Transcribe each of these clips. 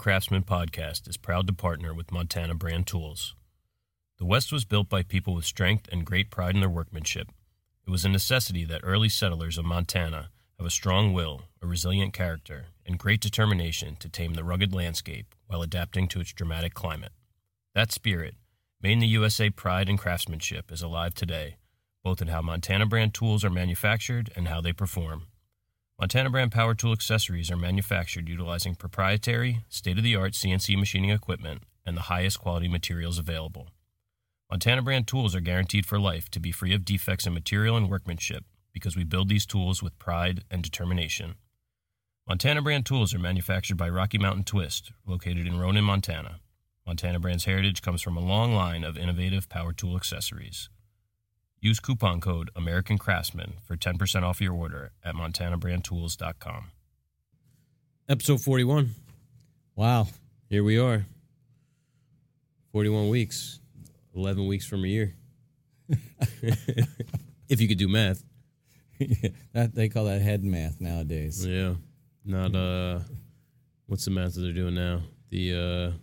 Craftsman podcast is proud to partner with Montana Brand Tools. The West was built by people with strength and great pride in their workmanship. It was a necessity that early settlers of Montana have a strong will, a resilient character, and great determination to tame the rugged landscape while adapting to its dramatic climate. That spirit, made in the USA pride and craftsmanship, is alive today, both in how Montana brand tools are manufactured and how they perform. Montana brand power tool accessories are manufactured utilizing proprietary, state of the art CNC machining equipment and the highest quality materials available. Montana brand tools are guaranteed for life to be free of defects in material and workmanship because we build these tools with pride and determination. Montana brand tools are manufactured by Rocky Mountain Twist, located in Ronan, Montana. Montana brand's heritage comes from a long line of innovative power tool accessories. Use coupon code American Craftsman for 10% off your order at montanabrandtools.com. Episode 41. Wow. Here we are. 41 weeks. 11 weeks from a year. if you could do math. that they call that head math nowadays. Yeah. Not uh what's the math that they're doing now? The uh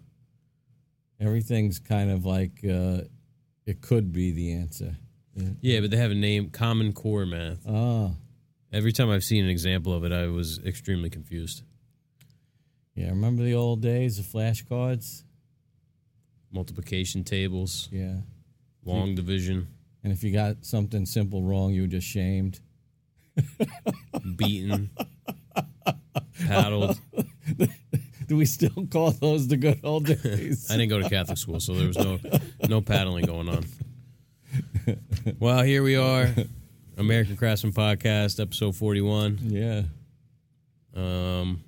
Everything's kind of like uh, it could be the answer. Yeah, but they have a name common core math. Oh, Every time I've seen an example of it, I was extremely confused. yeah. Remember the old days of flashcards? Multiplication tables, Yeah. long division, And if you got something simple wrong, you were just shamed. beaten, paddled. Do we still call those the good old days? I didn't go to Catholic school, so there was no no paddling going on. Well, here we are, American Craftsman Podcast, episode forty one. yeah. Um,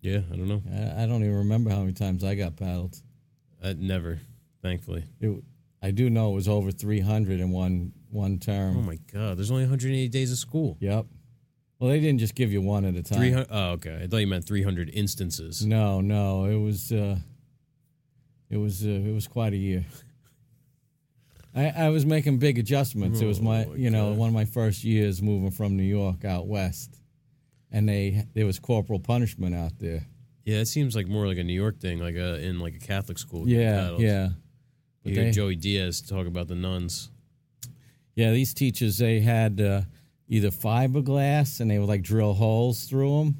yeah, I don't know. I, I don't even remember how many times I got paddled. I never, thankfully. It, I do know it was over 300 in one one term. Oh my God, there's only 180 days of school. Yep. Well, they didn't just give you one at a time. Three hundred. Oh, okay. I thought you meant 300 instances. No, no, it was uh, it was uh, it was quite a year. I, I was making big adjustments. it was my, Oh, you know, one of my first years moving from New York out west, and they there was corporal punishment out there. Yeah, it seems like more like a New York thing, like a in like a Catholic school. Yeah, yeah, You But hear they- Joey Diaz talk about the nuns. yeah. These teachers they had uh, either fiberglass and they would like drill holes through them,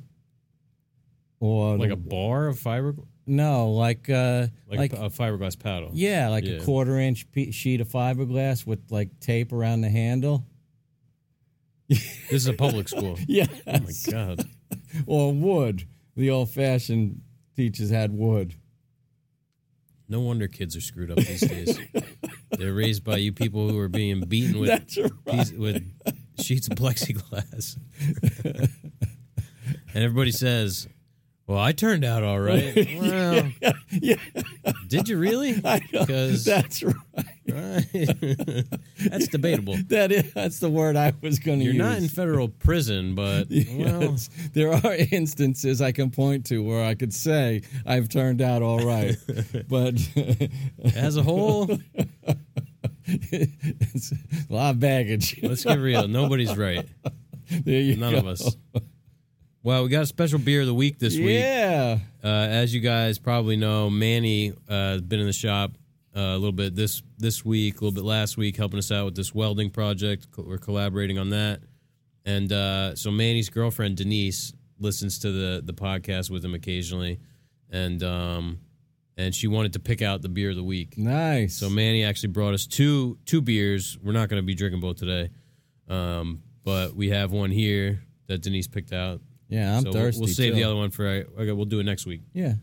or Like a bar of fiber, no, like uh, like, like, a fiberglass paddle. yeah, like Yeah. a quarter inch pe- sheet of fiberglass with like tape around the handle. This is a public school. Yeah. Oh my god. or wood. The old fashioned teachers had wood. No wonder kids are screwed up these days. They're raised by you people who are being beaten with right. piece, with sheets of plexiglass. and everybody says, "Well, I turned out all right." Well, Yeah, did you really? Because That's right. that's debatable. That is, that's the word I was going to use. You're not in federal prison, but well, there are instances I can point to where I could say I've turned out all right, but as a whole, it's a lot of baggage. let's get real. Nobody's right. There you None go. of us. Well, we got a special beer of the week this week. Yeah. Uh, as you guys probably know, Manny uh, has been in the shop uh, a little bit this this week, a little bit last week, helping us out with this welding project. Co- We're collaborating on that, and uh, so Manny's girlfriend Denise listens to the the podcast with him occasionally, and um, and she wanted to pick out the beer of the week. Nice. So Manny actually brought us two two beers. We're not going to be drinking both today, um, but we have one here that Denise picked out. Yeah, I'm so we'll- thirsty. We'll save too. the other one for. Okay, we'll do it next week. Yeah.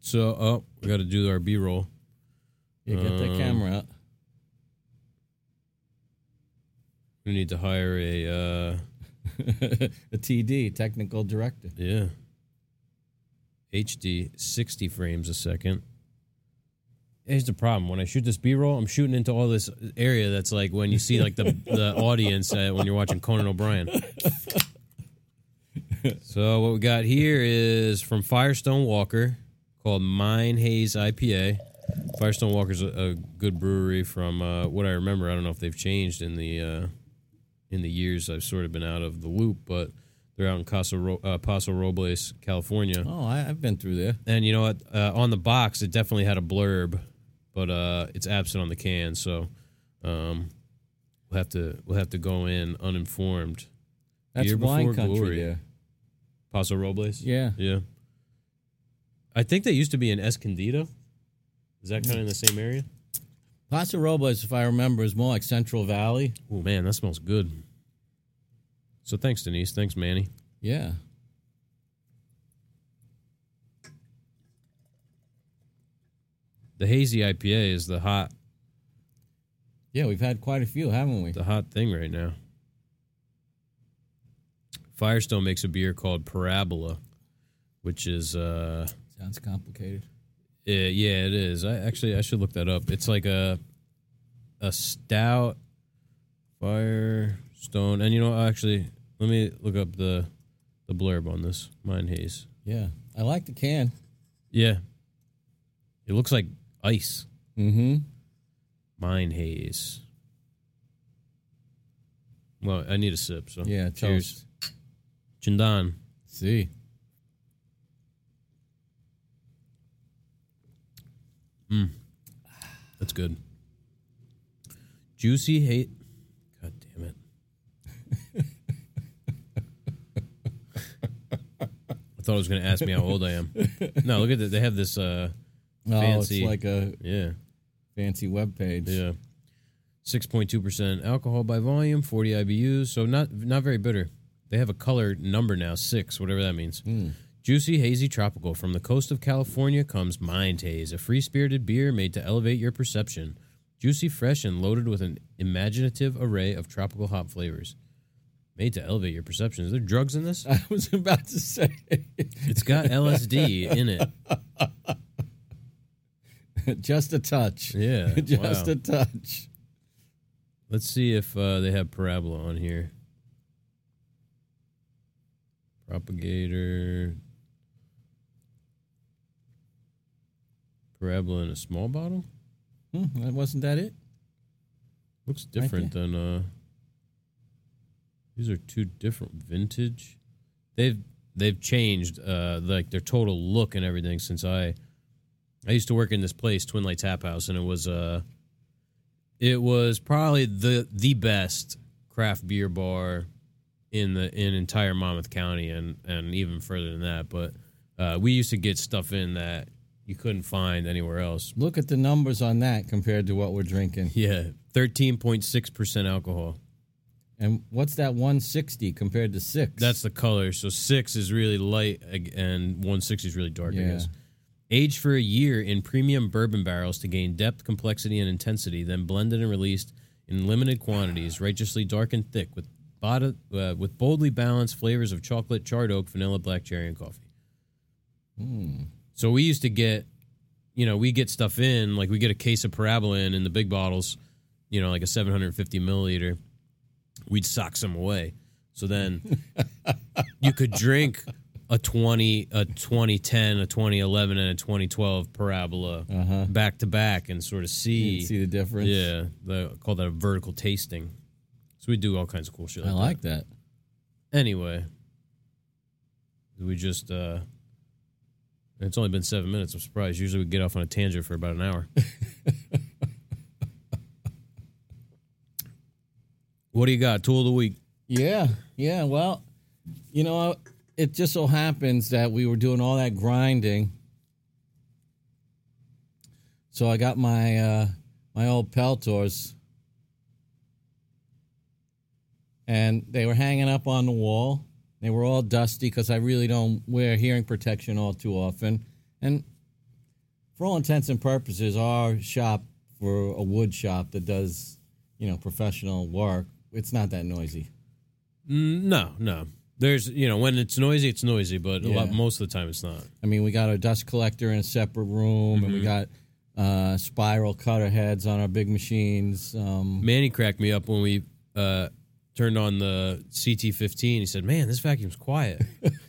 So, oh, we got to do our B roll. Yeah, get that Um, camera out. We need to hire a, uh, a TD, technical director. yeah, HD 60 frames a second. Here's the problem: when I shoot this B roll, I'm shooting into all this area that's like when you see like the the audience uh, when you're watching Conan O'Brien. so what we got here is from Firestone Walker called Mind Haze IPA. Firestone Walker's a, a good brewery from uh, what I remember. I don't know if they've changed in the uh, in the years I've sort of been out of the loop, but They're out in Casa Ro- uh, Paso Robles, California. Oh, I, I've been through there. And you know what? Uh, on the box, it definitely had a blurb, but uh, it's absent on the can. So um, we'll have to we'll have to go in uninformed. That's Beer wine country glory. there. Paso Robles. Yeah. Yeah. I think they used to be in Escondido. Is that kind of in the same area? Paso Robles, if I remember, is more like Central Valley. Oh man, that smells good. So thanks, Denise. Thanks, Manny. Yeah. The hazy IPA is the hot Yeah, we've had quite a few, haven't we? the hot thing right now. Firestone makes a beer called Parabola, which is uh Sounds complicated. Yeah, yeah, it is. I actually I should look that up. It's like a a stout Firestone, and you know actually let me look up the the blurb on this Mind Haze. Yeah. I like the can. Yeah, it looks like ice. Mm-hmm. Mind Haze. Well, I need a sip. So Yeah, cheers, toast. Chindan. See. That's good. Juicy hate. God damn it. I thought I was going to ask me how old I am. No, look at that. They have this. uh Oh, Fancy. it's like a Yeah, fancy web page. yeah. Six point two percent alcohol by volume, forty IBUs. So not not very bitter. They have a color number now, six, whatever that means. Hmm. Juicy, hazy, tropical. From the coast of California comes Mind Haze, a free spirited beer made to elevate your perception. Juicy, fresh, and loaded with an imaginative array of tropical hop flavors. Made to elevate your perception. Is there drugs in this? I was about to say. It's got LSD in it. Just a touch. Yeah. Just wow. a touch. Let's see if uh, they have Parabola on here. Propagator. Parabola in a small bottle? Hmm, wasn't that it? Looks different than uh these are two different vintage. They've they've changed uh like their total look and everything since I I used to work in this place, Twin Light Tap House, and it was uh it was probably the the best craft beer bar in the in entire Monmouth County and and even further than that. But uh we used to get stuff in that you couldn't find anywhere else. Look at the numbers on that compared to what we're drinking. Yeah. Thirteen point six percent alcohol. And what's that 160 compared to six? That's the color. So six is really light and 160 is really dark, I guess. Aged for a year in premium bourbon barrels to gain depth, complexity, and intensity, then blended and released in limited quantities, righteously dark and thick, with bod- uh, with boldly balanced flavors of chocolate, charred oak, vanilla, black cherry, and coffee. So we used to get, you know, we get stuff in, like we get a case of Parabola in in the big bottles, you know, like a 750 milliliter. We'd sock some away. So then you could drink a 20, a 2010, a 2011, and a 2012 Parabola back to back and sort of Uh-huh. You see. see the difference? Yeah, they call that a vertical tasting. So we do all kinds of cool shit. I Like like that. that. Anyway, we just. uh It's only been seven minutes. I'm surprised. Usually we get off on a tangent for about an hour. what do you got? Tool of the week. Yeah, yeah. Well, you know, it just so happens that we were doing all that grinding. So I got my uh, my old Peltors, and they were hanging up on the wall. They were all dusty because I really don't wear hearing protection all too often. And for all intents and purposes, our shop for a wood shop that does, you know, professional work, it's not that noisy. Mm, No, no. There's, you know, when it's noisy, it's noisy, but a lot, Yeah. most of the time it's not. I mean, we got our dust collector in a separate room, and we got uh, spiral cutter heads on our big machines. Um, Manny cracked me up when we uh, turned on the CT15. He said, "Man, this vacuum's quiet."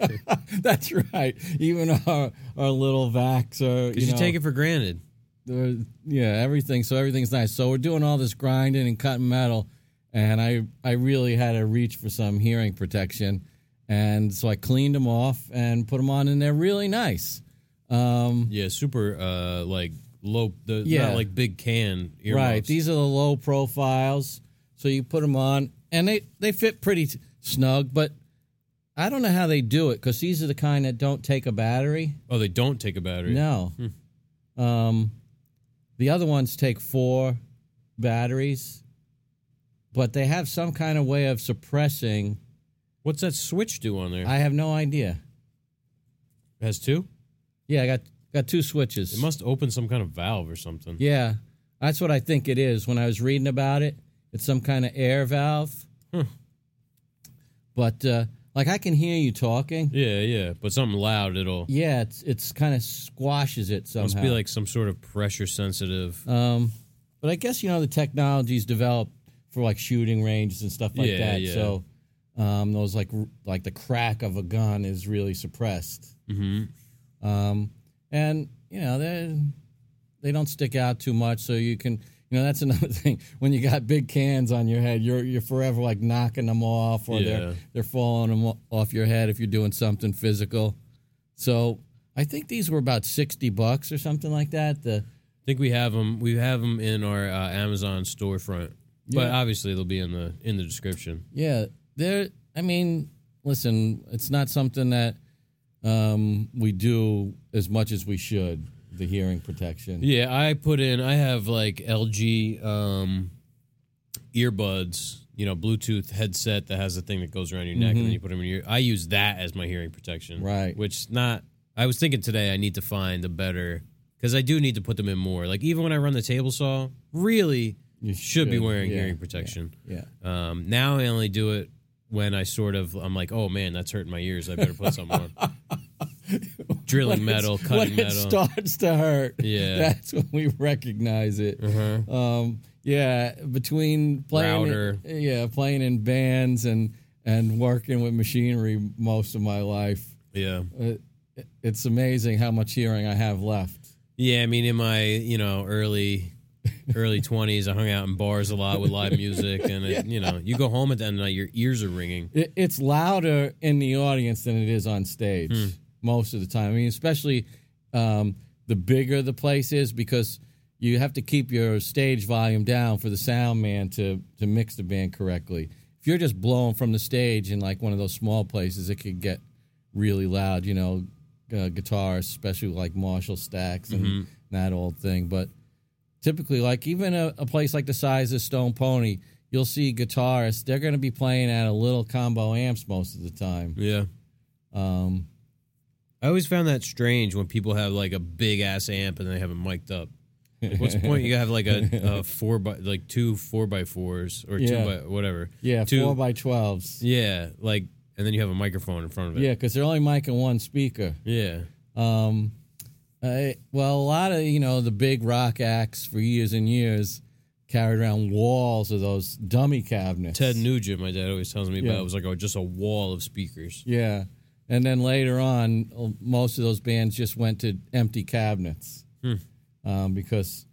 that's right. Even our our little vacs are Because you, you, know, take it for granted. yeah, everything. So everything's nice. So we're doing all this grinding and cutting metal, and I I really had to reach for some hearing protection, and so I cleaned them off and put them on, and they're really nice. Um, Yeah, super uh like low the Yeah. not like big can earmuffs. right, these are the low profiles, so you put them on, and they they fit pretty t- snug. But I don't know how they do it because these are the kind that don't take a battery. Oh, they don't take a battery. No. Um, the other ones take four batteries, but they have some kind of way of suppressing. What's that switch do on there? I have no idea. it has two? Yeah, I got got two switches. It must open some kind of valve or something. yeah, that's what I think it is. When I was reading about it, it's some kind of air valve. Hmm. But uh, like I can hear you talking. Yeah, yeah. But something loud it'll Yeah, it's it's kind of squashes it somehow. must be like some sort of pressure sensitive. Um, but I guess you know the technology's developed for like shooting ranges and stuff like Yeah, that. yeah. So um, those like like the crack of a gun is really suppressed. hmm Um, and you know they they don't stick out too much, so you can you know that's another thing. When you got big cans on your head, you're you're forever like knocking them off, or Yeah. they're they're falling them off your head if you're doing something physical. So I think these were about sixty bucks or something like that. The I think we have them. We have them in our uh, Amazon storefront, but obviously they'll be in the in the description. Yeah, there. I mean, listen, it's not something that um, we do as much as we should. The hearing protection. Yeah, I put in. I have like LG um, earbuds, you know, Bluetooth headset that has a thing that goes around your neck, and then you put them in your. I use that as my hearing protection, Right. Which not. I was thinking today I need to find a better because I do need to put them in more. Like even when I run the table saw, really You should, be wearing yeah, hearing protection. Yeah. Um, now I only do it when I sort of I'm like, oh man, that's hurting my ears. I better put something on. Drilling metal, cutting metal. it starts to hurt. Yeah. that's when we recognize it. Uh-huh. Um, yeah, between playing, Router. yeah, playing in bands and and working with machinery most of my life, Yeah. uh, it's amazing how much hearing I have left. Yeah, I mean, in my you know early early twenties, I hung out in bars a lot with live music, and it, you know, you go home at the end of the night, your ears are ringing. It, it's louder in the audience than it is on stage Hmm. most of the time. I mean, especially um, the bigger the place is because you have to keep your stage volume down for the sound man to to mix the band correctly. If you're just blowing from the stage in like one of those small places, it could get really loud. You know, uh, guitars, especially like Marshall stacks and Mm-hmm. that old thing. But typically, like even a, a place like the size of Stone Pony, you'll see guitarists. They're going to be playing at a little combo amps most of the time. Yeah, Um, I always found that strange when people have like a big ass amp and they have it mic'd up. Like, what's the point? You have like a, a four by like two four by fours or Yeah. two by whatever. yeah, Two- four by twelves. Yeah, like and then you have a microphone in front of it. Yeah, because they're only micing one speaker. yeah. Um, I, well, a lot of you know the big rock acts for years and years carried around walls of those dummy cabinets. Ted Nugent, my dad always tells me Yeah. about. It was like oh, just a wall of speakers. Yeah, and then later on, uh, most of those bands just went to empty cabinets Hmm. um, because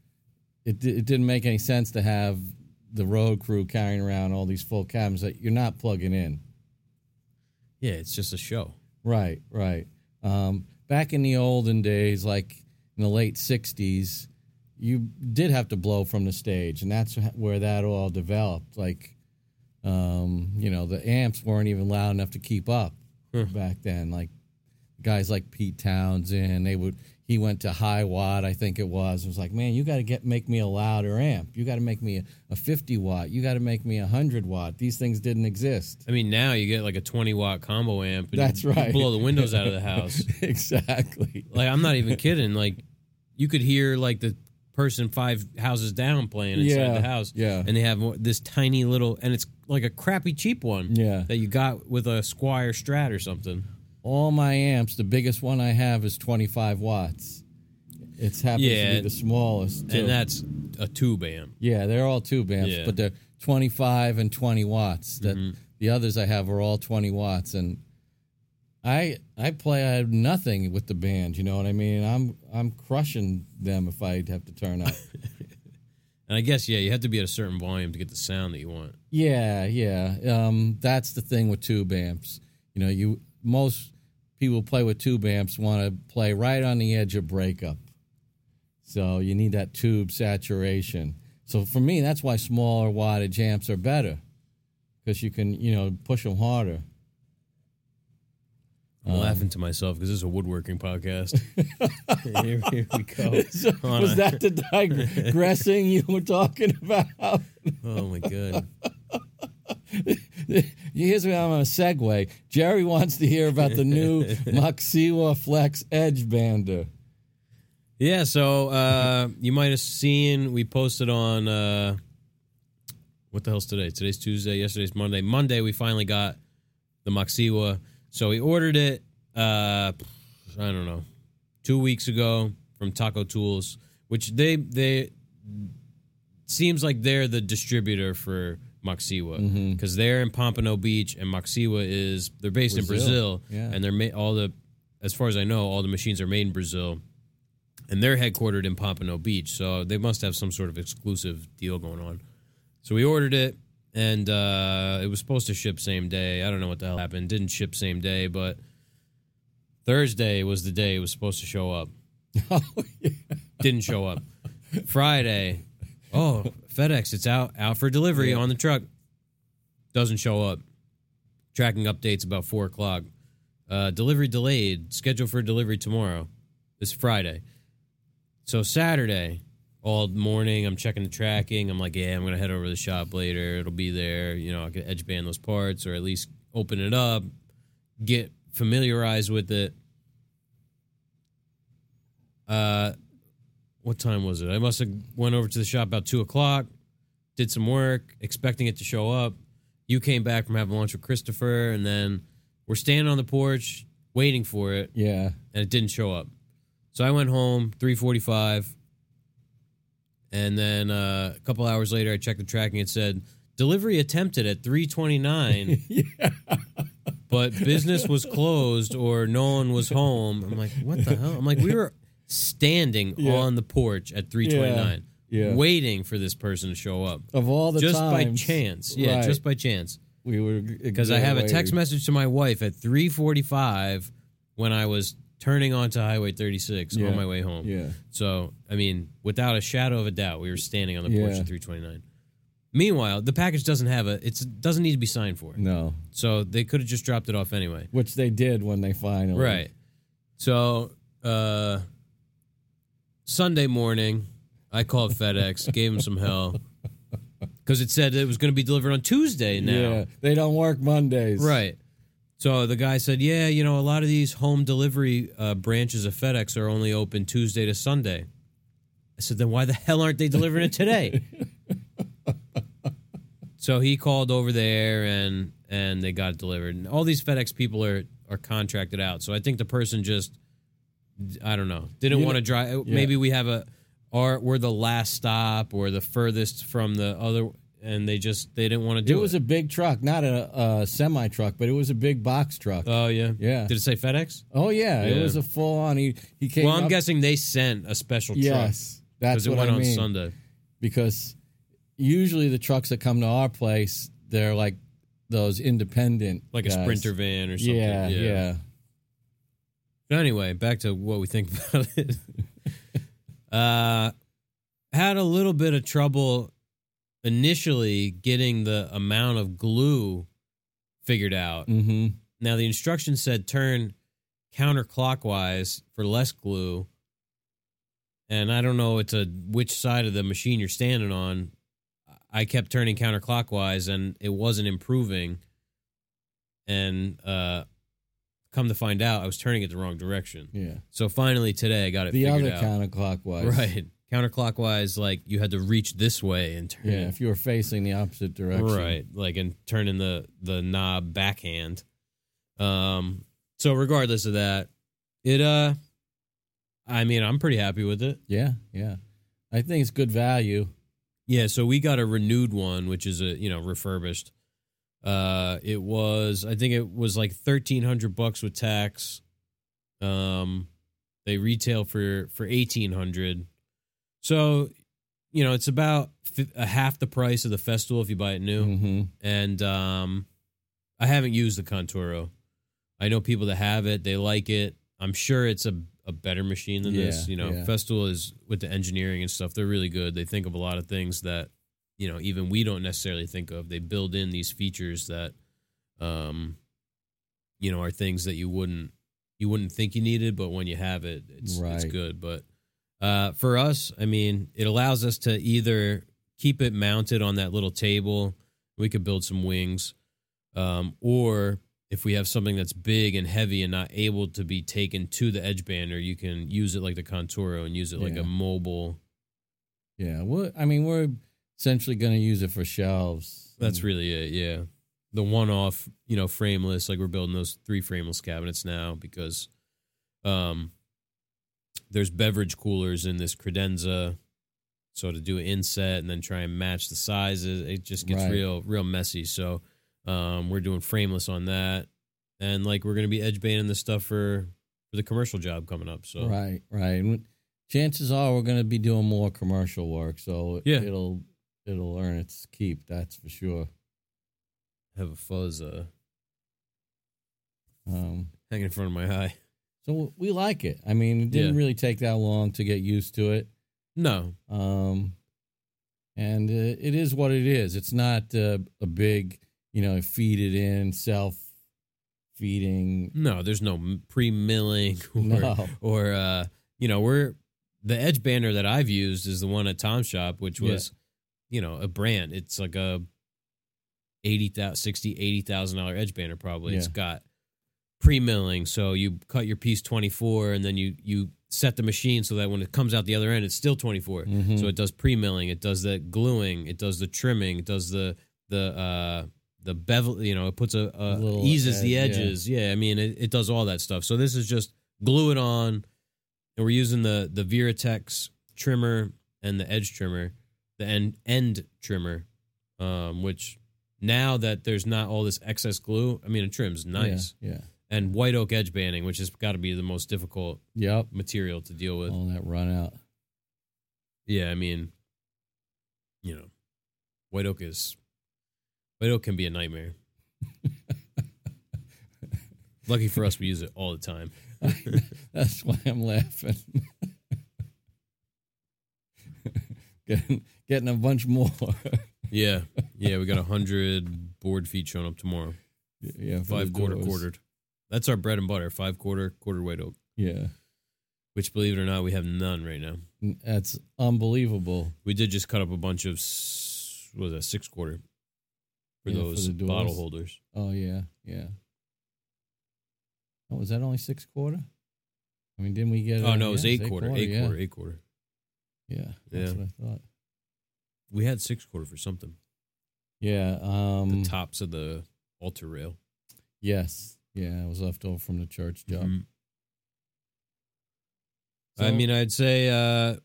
it it didn't make any sense to have the road crew carrying around all these full cabinets that you're not plugging in. Yeah, it's just a show. Right, right. Um, back in the olden days, like in the late '60s, you did have to blow from the stage, and that's where that all developed. Like, um, you know, the amps weren't even loud enough to keep up back then. Like guys like Pete Townshend, they would. He went to Hiwatt, I think it was. It was like, man, you got to get make me a louder amp. You got to make me a, a 50 watt. You got to make me a 100 watt. These things didn't exist. I mean, now you get like a 20 watt combo amp. And That's you right. blow the windows out of the house. exactly. like, I'm not even kidding. Like, you could hear like the person five houses down playing inside Yeah, the house. yeah. And they have more- this tiny little, and it's like a crappy cheap one. Yeah. That you got with a Squier Strat or something. All my amps, the biggest one I have is 25 watts. It's happens Yeah, to be the smallest. Too. And that's a tube amp. yeah, they're all tube amps, Yeah. but they're 25 and 20 watts. That Mm-hmm. the others I have are all 20 watts, and I I play I have nothing with the band. You know what I mean? I'm I'm crushing them if I have to turn up. And I guess, yeah, you have to be at a certain volume to get the sound that you want. yeah, yeah. Um, that's the thing with tube amps. You know, you most people who play with tube amps want to play right on the edge of breakup. So you need that tube saturation. So for me, that's why smaller wattage amps are better because you can, you know, push them harder. I'm um, laughing to myself because this is a woodworking podcast. here, here we go. So was a- that the digressing you were talking about? Oh my god! Here's where I'm going to segue. Jerry wants to hear about the new Maksiwa Flex Edge Bander. Yeah, so uh, you might have seen we posted on uh, what the hell's today? Today's Tuesday. Yesterday's Monday. Monday we finally got the Maksiwa. So we ordered it. Uh, I don't know, two weeks ago from Taco Tools, which they they seems like they're the distributor for Maksiwa because they're in Pompano Beach and Maksiwa is they're based in Brazil. Brazil Yeah. and they're ma- all the as far as I know all the machines are made in Brazil and they're headquartered in Pompano Beach, so they must have some sort of exclusive deal going on. So we ordered it, and uh, it was supposed to ship same day. I don't know what the hell happened. Didn't ship same day, but Thursday was the day it was supposed to show up. Didn't show up. Friday, oh FedEx, it's out out for delivery on the truck. Doesn't show up. Tracking updates about four o'clock. Uh, delivery delayed. Scheduled for delivery tomorrow. This Friday. So Saturday, all morning, I'm checking the tracking. I'm like, yeah, I'm gonna head over to the shop later. It'll be there. You know, I can edge band those parts or at least open it up, get familiarized with it. Uh, what time was it? I must have went over to the shop about two o'clock, did some work, expecting it to show up. You came back from having lunch with Christopher, and then we're standing on the porch waiting for it Yeah. and it didn't show up. So I went home 3:45 and then uh, a couple hours later I checked the tracking it said delivery attempted at 3:29 yeah. but business was closed or no one was home. I'm like, "What the hell?" I'm like, "We were standing Yeah. on the porch at 3:29 Yeah. Yeah. waiting for this person to show up." Of all the just by chance. Yeah, Right. just by chance we were because I have a text message to my wife at 3:45 when I was turning onto Highway 36 Yeah. on my way home. Yeah. So, I mean, without a shadow of a doubt, we were standing on the porch at 329. Meanwhile, the package doesn't have a it doesn't need to be signed for. No, So, they could have just dropped it off anyway. which they did when they finally. Right. So, uh Sunday morning, I called FedEx, gave him some hell cuz it said it was going to be delivered on Tuesday now. Yeah. They don't work Mondays. Right. So the guy said, "Yeah, you know, a lot of these home delivery uh, branches of FedEx are only open Tuesday to Sunday." I said, "Then why the hell aren't they delivering it today?" so he called over there and and they got it delivered. And all these FedEx people are are contracted out. So I think the person just I don't know, didn't want to drive. yeah. Maybe we have a or we're the last stop or the furthest from the other and they just they didn't want to do It it. was a big truck, not a, a semi truck, but it was a big box truck. Oh yeah, Yeah. Did it say FedEx? oh yeah, it was a full on. He he came. Well, I'm up- guessing they sent a special truck Yes, that's because it what went I on. Sunday. Because usually the trucks that come to our place, they're like those independent, like a guys. sprinter van or something. Yeah, yeah, But anyway, back to what we think about it. uh, had a little bit of trouble initially getting the amount of glue figured out. Mm-hmm. Now the instructions said turn counterclockwise for less glue. And I don't know it's a which side of the machine you're standing on. I kept turning counterclockwise and it wasn't improving. And uh come to find out I was turning it the wrong direction. Yeah. So finally today I got it The figured other out. counterclockwise. Right. Counterclockwise like you had to reach this way and turn Yeah, if you were facing the opposite direction. Right, like and turning the the knob backhand. Um so regardless of that, it uh I mean, I'm pretty happy with it. Yeah, yeah. I think it's good value. Yeah, so we got a renewed one which is a, you know, refurbished. Uh it was I think it was like 1300 bucks with tax. Um they retail for for 1800. So, you know, it's about a half the price of the Festool if you buy it new. Mm-hmm. and um, I haven't used the Conturo. I know people that have it, they like it. I'm sure it's a a better machine than this. You know, yeah. Festool is with the engineering and stuff. They're really good. They think of a lot of things that you know even we don't necessarily think of. They build in these features that, um, you know, are things that you wouldn't you wouldn't think you needed, but when you have it, it's it's good. But uh, for us, I mean, it allows us to either keep it mounted on that little table. We could build some wings, um, or if we have something that's big and heavy and not able to be taken to the edge banner, you can use it like the Conturo and use it like Yeah. a mobile. Yeah, we're, I mean, we're essentially going to use it for shelves. That's really it. Yeah, the one-off, you know, frameless. Like we're building those three frameless cabinets now because, um, there's beverage coolers in this credenza. So to do an inset and then try and match the sizes, it just gets Right. real, real messy. So, um, we're doing frameless on that, and like we're gonna be edge banding this stuff for for the commercial job coming up. So Right, right. And chances are we're going to be doing more commercial work, so Yeah. it'll it'll earn its keep. That's for sure. have a fuzz uh, Um, hanging in front of my eye. so we like it. I mean, it didn't Yeah. really take that long to get used to it. No, Um, and uh, it is what it is. It's not uh, a big, you know, feed it in, self feeding. no, there's no pre-milling or No. or uh, you know, we're the edge banner that I've used is the one at Tom's shop, which Yeah. You know, a brand. It's like a eighty thousand, sixty, eighty thousand dollar edge banner. Probably it's got pre-milling, so you cut your piece twenty four, and then you you set the machine so that when it comes out the other end, it's still twenty four. Mhm. So it does pre-milling, it does the gluing, it does the trimming, it does the the uh the bevel, you know, it puts a, a Little eases the edge, yeah. edges. Yeah. I mean, it, it does all that stuff. So this is just glue it on, and we're using the the Virutex trimmer and the edge trimmer, the end end trimmer, um, which now that there's not all this excess glue, I mean, it trims nice. Yeah. And white oak edge banding, which has got to be the most difficult. Yep. material to deal with. All that run out. Yeah, I mean, you know, white oak is white oak can be a nightmare. Lucky for us, we use it all the time. That's why I'm laughing. getting, getting a bunch more. Yeah, yeah, we got a hundred board feet showing up tomorrow. yeah, Five quarter doors. quartered. That's our bread and butter. Five quarter quarter white oak. Yeah, Which, believe it or not, we have none right now. that's unbelievable. We did just cut up a bunch of was that six quarter for Yeah, those doors. bottle holders. Oh yeah, yeah. Oh, was that only six quarter? I mean, didn't we get? Oh no, it was yeah, eight quarter, eight yeah. quarter, eight quarter. Yeah, that's Yeah. what I thought. We had six quarter for something. Yeah. Um. the tops of the altar rail. Yes. Yeah, it was left over from the church job. Mhm. I mean, I'd say uh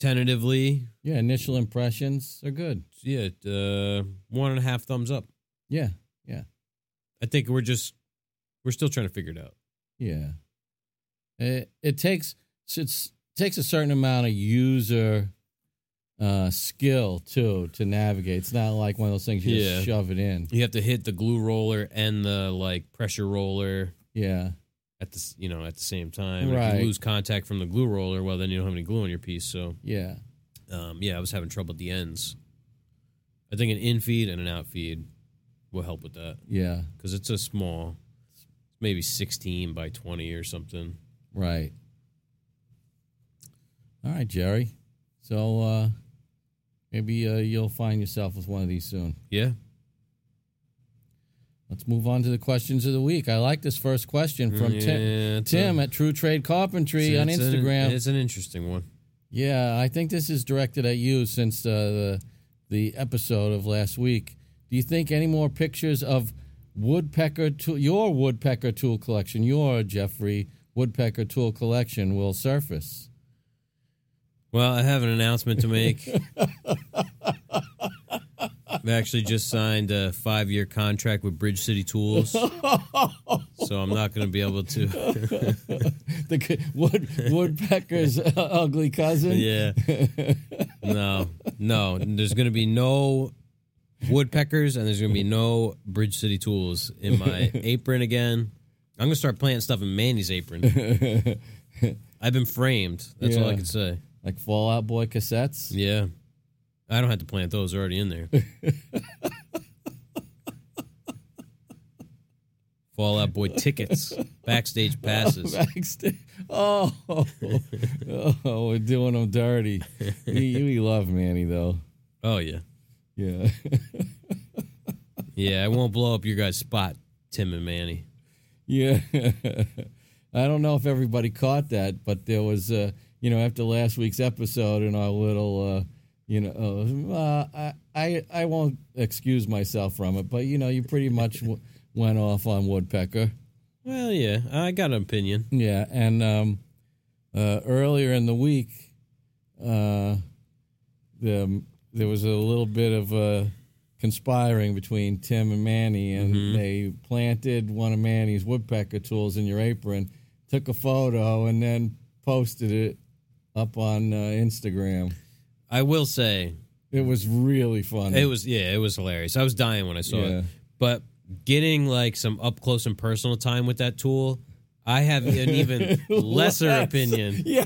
tentatively, Yeah, initial impressions are good. yeah, uh, one and a half thumbs up. Yeah, yeah. I think we're just we're still trying to figure it out. yeah. It it takes it's takes a certain amount of user uh skill too to navigate. It's not like one of those things you Yeah. just shove it in. You have to hit the glue roller and the like pressure roller Yeah. at the you know at the same time. If Right. you lose contact from the glue roller, well, then you don't have any glue on your piece. So, Yeah. um, yeah, I was having trouble at the ends. I think an in feed and an out feed will help with that Yeah. because it's a small, maybe sixteen by twenty or something. Right. All right, Jerry. So uh maybe uh, you'll find yourself with one of these soon. Yeah. Let's move on to the questions of the week. I like this first question from Tim, Yeah, it's Tim a- at True Trade Carpentry on it's an- Instagram. it's an interesting one. yeah, I think this is directed at you since uh, the the episode of last week. Do you think any more pictures of woodpecker tool, your woodpecker tool collection, your Jeffrey woodpecker tool collection will surface? Well, I have an announcement to make. I've actually just signed a five year contract with Bridge City Tools. so I'm not going to be able to. the wood woodpecker's uh, ugly cousin. yeah. No, no. There's going to be no woodpeckers and there's going to be no Bridge City Tools in my apron again. I'm gonna start planting stuff in Manny's apron. I've been framed. That's all I can say. Like Fall Out Boy cassettes. Yeah, I don't have to plant those; they're already in there. Fall Out Boy tickets, backstage passes. Backstage. Oh, oh, we're doing them dirty. we, we love Manny though. Oh yeah, Yeah. yeah. I won't blow up your guys' spot, Tim and Manny. Yeah. I don't know if everybody caught that, but there was, uh, you know, after last week's episode and our little, uh, you know, uh, I, I I won't excuse myself from it, but you know, you pretty much w- went off on Woodpecker. Well, yeah, I got an opinion. Yeah, and um, uh, earlier in the week, uh, the, there was a little bit of uh, conspiring between Tim and Manny, and they planted one of Manny's woodpecker tools in your apron, took a photo, and then posted it up on uh, Instagram. I will say It was really funny. it was yeah, it was hilarious. I was dying when I saw Yeah. it, but getting like some up close and personal time with that tool. I have an even lesser Less. opinion Yeah.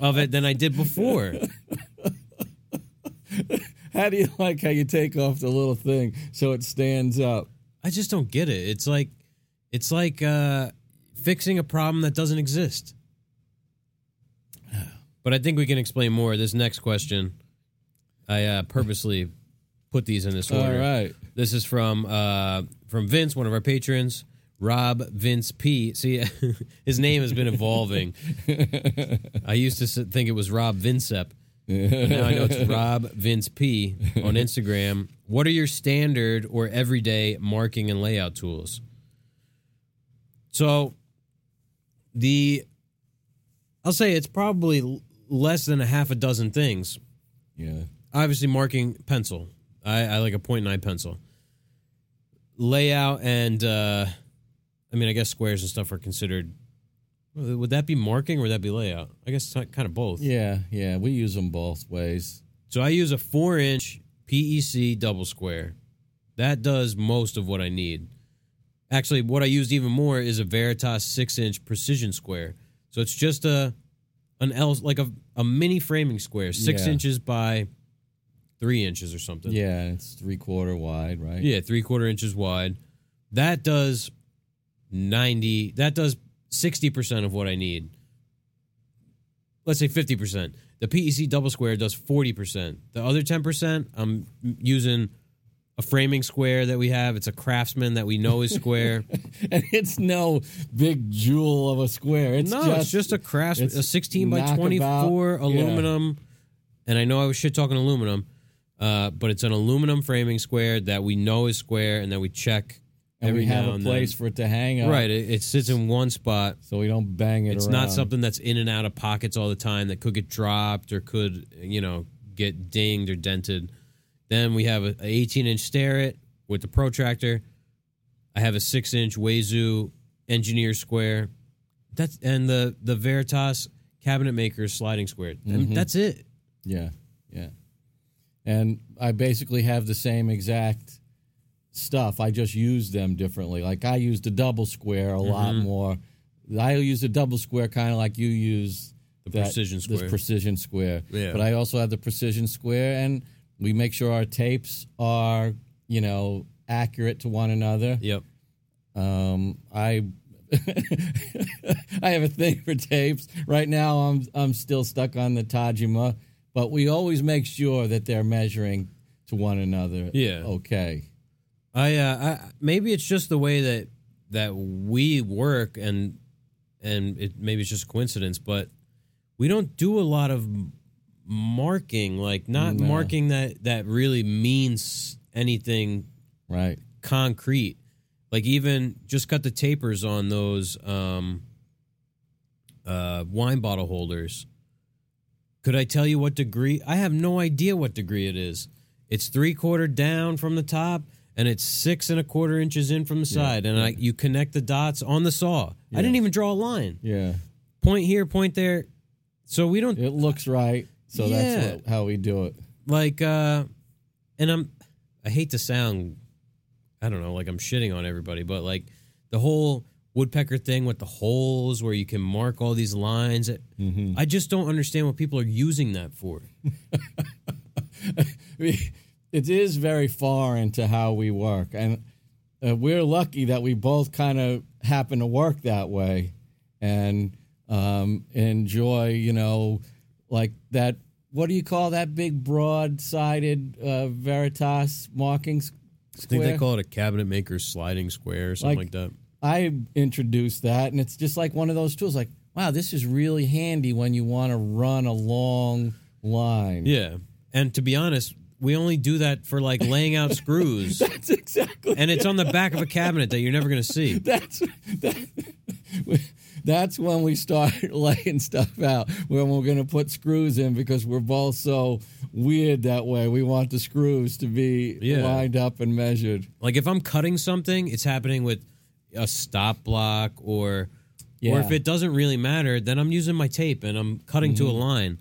of it than I did before. How do you like how you take off the little thing so it stands up? I just don't get it. It's like it's like uh fixing a problem that doesn't exist. But I think we can explain more. This next question, I uh, purposely put these in this order. All right. This is from uh, from Vince, one of our patrons, Rob Vince P. See, his name has been evolving. I used to think it was Rob Vincep, but now I know it's Rob Vince P. on Instagram. What are your standard or everyday marking and layout tools? So, the I'll say it's probably less than a half a dozen things Yeah. obviously marking pencil. I, I like a point nine pencil. Layout and uh I mean I guess squares and stuff are considered would that be marking or would that be layout? I guess it's kind of both. Yeah, yeah, we use them both ways. So I use a four inch PEC double square. That does most of what I need. Actually, what I used even more is a Veritas six inch precision square. So it's just a an L like a, a mini framing square, six Yeah. inches by three inches or something. Yeah, it's three quarter wide, right? Yeah, three quarter inches wide. That does ninety. That does sixty percent of what I need. Let's say fifty percent. The PEC double square does forty percent. The other ten percent, I'm using a framing square that we have. It's a Craftsman that we know is square. and it's no big jewel of a square. It's no, just, it's just a Craftsman, a sixteen by knockabout. twenty four Yeah. aluminum. And I know I was shit talking aluminum, uh, but it's an aluminum framing square that we know is square and that we check and every we have a place then. for it to hang up, Right, it, it sits in one spot. So we don't bang it. It's around. not something that's in and out of pockets all the time that could get dropped or could, you know, get dinged or dented. Then we have a, a 18 inch Starrett with the protractor. I have a six inch Wazoo engineer square. That's and the the Veritas cabinet maker sliding square. And that's it. Yeah, yeah. And I basically have the same exact stuff. I just use them differently. Like I use the double square a lot Mm-hmm. more. I use the double square kind of like you use The precision square. This precision square. Yeah. But I also have the precision square, and we make sure our tapes are you know accurate to one another. Yep. Um, I I have a thing for tapes. Right now, I'm I'm still stuck on the Tajima, but we always make sure that they're measuring to one another. Yeah. Okay. I, uh, I maybe it's just the way that that we work and and it maybe it's just coincidence, but we don't do a lot of marking, like not No. marking that that really means anything Right. concrete. Like even just cut the tapers on those um, uh, wine bottle holders. Could I tell you what degree? I have no idea what degree it is. It's three quarter down from the top, and it's six and a quarter inches in from the side. And I, you connect the dots on the saw. I didn't even draw a line. Yeah. Point here, point there. So we don't It looks right. So Yeah. that's what, how we do it. like uh and i'm i hate to sound i don't know like i'm shitting on everybody but like the whole woodpecker thing with the holes where you can mark all these lines. Mm-hmm. I just don't understand what people are using that for. it is very foreign to how we work, and uh, we're lucky that we both kind of happen to work that way, and um, enjoy, you know, like that. What do you call that big broad-sided uh, Veritas marking I think they call it a cabinet maker's sliding square or something like, Like- that. I introduced that, and it's just like one of those tools. Like, wow, this is really handy when you want to run a long line. Yeah. And to be honest, we only do that for like laying out screws. that's exactly. And it's on the back of a cabinet that you're never going to see. That's that, that's when we start laying stuff out. When we're going to put screws in because we're both so weird that way. We want the screws to be Yeah. lined up and measured. Like if I'm cutting something, it's happening with a stop block or or if it doesn't really matter, then I'm using my tape and I'm cutting to a Mm-hmm. line.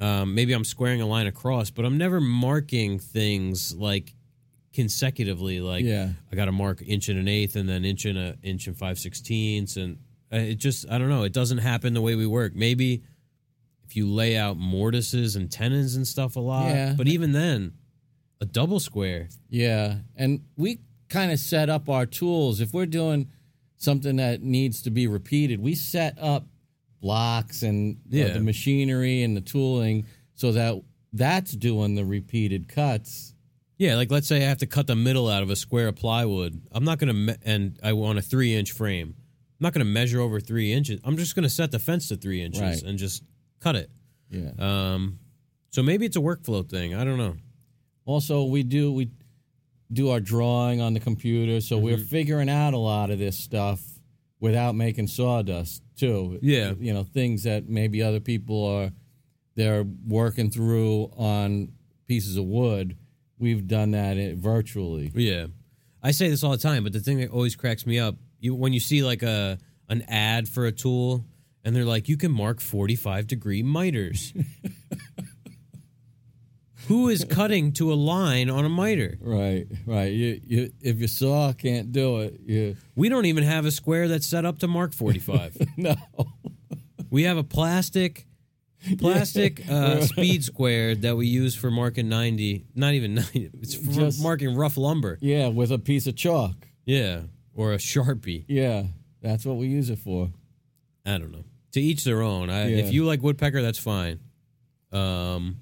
Um, maybe I'm squaring a line across, but I'm never marking things like consecutively. Like Yeah. I got to mark inch and an eighth, and then inch and a inch and five sixteenths, and it just I don't know. It doesn't happen the way we work. Maybe if you lay out mortises and tenons and stuff a lot, Yeah. but even then, a double square. Yeah, and we kind of set up our tools. If we're doing something that needs to be repeated, we set up blocks and uh, Yeah. the machinery and the tooling so that that's doing the repeated cuts. Yeah, like let's say I have to cut the middle out of a square of plywood. I'm not going to, me- and I want a three inch frame. I'm not going to measure over three inches. I'm just going to set the fence to three inches Right. and just cut it. Yeah. Um, so maybe it's a workflow thing. I don't know. Also, we do we do our drawing on the computer, so we're Mm-hmm. figuring out a lot of this stuff without making sawdust too. Yeah. you know things that maybe other people are they're working through on pieces of wood. We've done that i- virtually. Yeah, I say this all the time, but the thing that always cracks me up, you when you see like a an ad for a tool, and they're like, you can mark 45 degree miters. Who is cutting to a line on a miter? Right, right. You, you, if your saw can't do it, you We don't even have a square that's set up to mark 45. no. we have a plastic plastic uh, speed square that we use for marking 90, not even 90, it's for Just- marking rough lumber. Yeah, with a piece of chalk. Yeah, or a Sharpie. Yeah, that's what we use it for. I don't know. To each their own. I, Yeah. If you like woodpecker, that's fine. Um,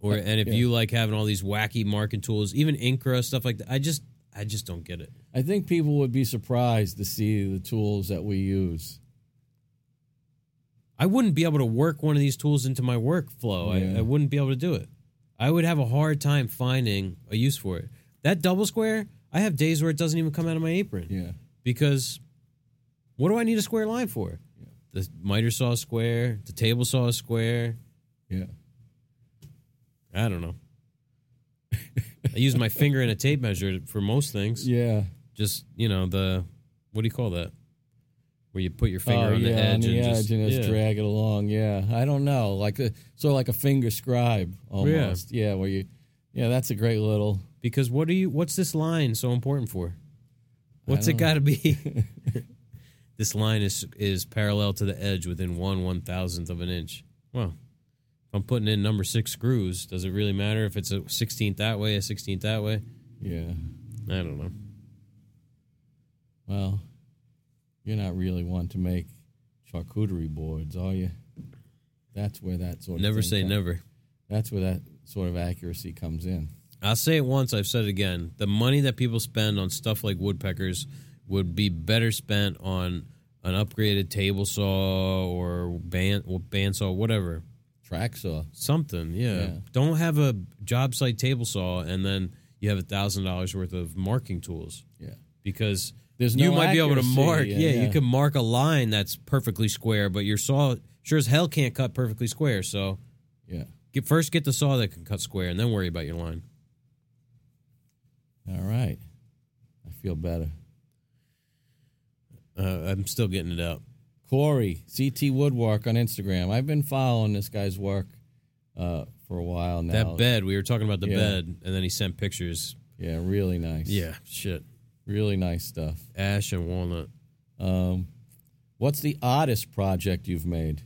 or and if yeah. you like having all these wacky marking tools, even Incra stuff like that, I just I just don't get it. I think people would be surprised to see the tools that we use. I wouldn't be able to work one of these tools into my workflow. Yeah. I, I wouldn't be able to do it. I would have a hard time finding a use for it. That double square, I have days where it doesn't even come out of my apron Yeah, because what do I need a square line for? Yeah. The miter saw is square, the table saw is square. yeah. I don't know. I use my finger and a tape measure for most things. Yeah. Just you know the what do you call that? Where you put your finger oh, on yeah, the edge on the and edge just, and just yeah. drag it along. Yeah, I don't know, like uh, a sort of like a finger scribe oh, almost. Yeah. where you, yeah, that's a great little. Because what do you? What's this line so important for? What's it got to be? this line is is parallel to the edge within one one thousandth of an inch. Well, if I'm putting in number six screws, does it really matter if it's a sixteenth that way, a sixteenth that way? Yeah. I don't know. Well, you're not really one to make charcuterie boards, are you? That's where that sort of Never thing say comes- never. That's where that sort of accuracy comes in. I'll say it once, I've said it again. The money that people spend on stuff like woodpeckers would be better spent on an upgraded table saw or band or bandsaw, whatever. Track saw. Something, yeah. Yeah. Don't have a job site table saw and then you have a thousand dollars worth of marking tools Yeah. because There's you no might be able to mark. yeah, Yeah, yeah. you can mark a line that's perfectly square, but your saw sure as hell can't cut perfectly square. So Yeah. get first get the saw that can cut square, and then worry about your line. All right. I feel better. Uh, I'm still getting it out. Corey, CT Woodwork on Instagram. I've been following this guy's work uh, for a while now. That bed, we were talking about the Yeah. bed, and then he sent pictures. Yeah, really nice. Yeah, shit. Really nice stuff. Ash and walnut. Um, what's the oddest project you've made?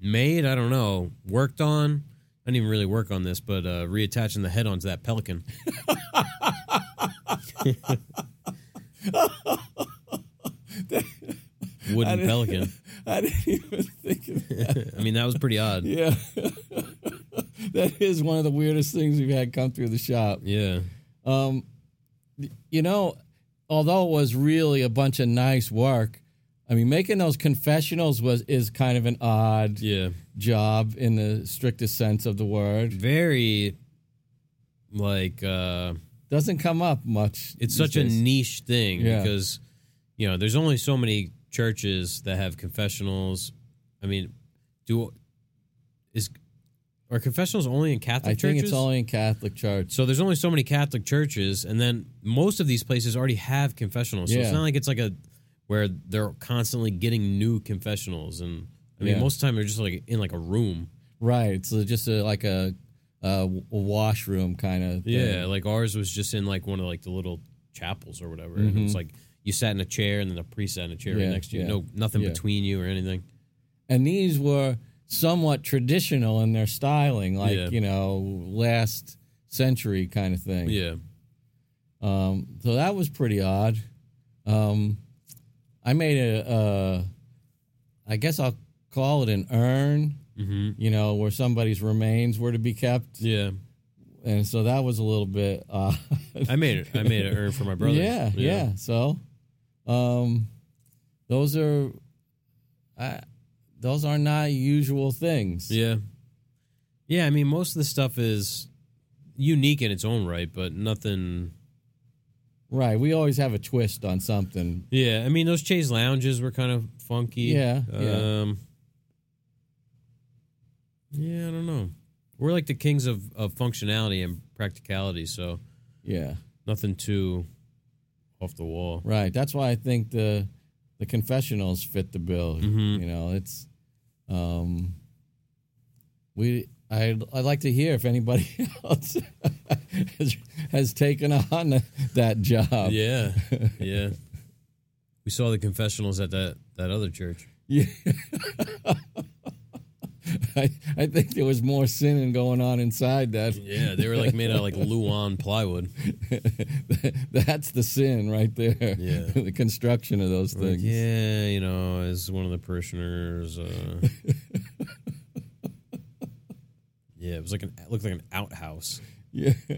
Made, I don't know. Worked on. I didn't even really work on this, but uh, reattaching the head onto that pelican. Wooden didn't- pelican. I didn't even think of that. I mean, that was pretty odd. Yeah. that is one of the weirdest things we've had come through the shop. Yeah. Um, you know, although it was really a bunch of nice work, I mean, making those confessionals was is kind of an odd Yeah. job in the strictest sense of the word. Very, like, uh, Doesn't come up much. it's such a niche thing Yeah. because you know there's only so many churches that have confessionals i mean do is are confessionals only in catholic I think churches it's only in Catholic church. so there's only so many catholic churches and then most of these places already have confessionals so Yeah. it's not like it's like a where they're constantly getting new confessionals and i mean Yeah. most of the time they're just like in like a room Right. So just a, like a, a washroom kind of. Yeah, like ours was just in like one of like the little chapels or whatever. And it was like you sat in a chair and then the priest sat in a chair right Mm-hmm. Yeah, next to you. yeah, No, nothing yeah. between you or anything. and these were somewhat traditional in their styling, like Yeah. you know, last century kind of thing. Yeah, Um, so that was pretty odd. Um, I made a, uh, I guess I'll call it an urn. hmm You know, where somebody's remains were to be kept, yeah. and so that was a little bit. Uh, I made it. I made an urn for my brother. Yeah, yeah. So, um, those are, I, those are not usual things. yeah, yeah. I mean, most of the stuff is unique in its own right, but nothing. Right. We always have a twist on something. Yeah, I mean, those Chase lounges were kind of funky. Yeah, yeah. Um, yeah, I don't know. We're like the kings of, of functionality and practicality, so Yeah. nothing too off the wall. Right. That's why I think the the confessionals fit the bill. Mhm. You know, it's um we I I'd like to hear if anybody else has, has taken on that job. Yeah, yeah. We saw the confessionals at that that other church. Yeah. I, I think there was more sinning going on inside that. Yeah, they were like made out of like Luan plywood. That's the sin right there. Yeah. the construction of those Like, things. yeah, you know, as one of the parishioners. Uh, yeah, it was like an it looked like an outhouse. Yeah.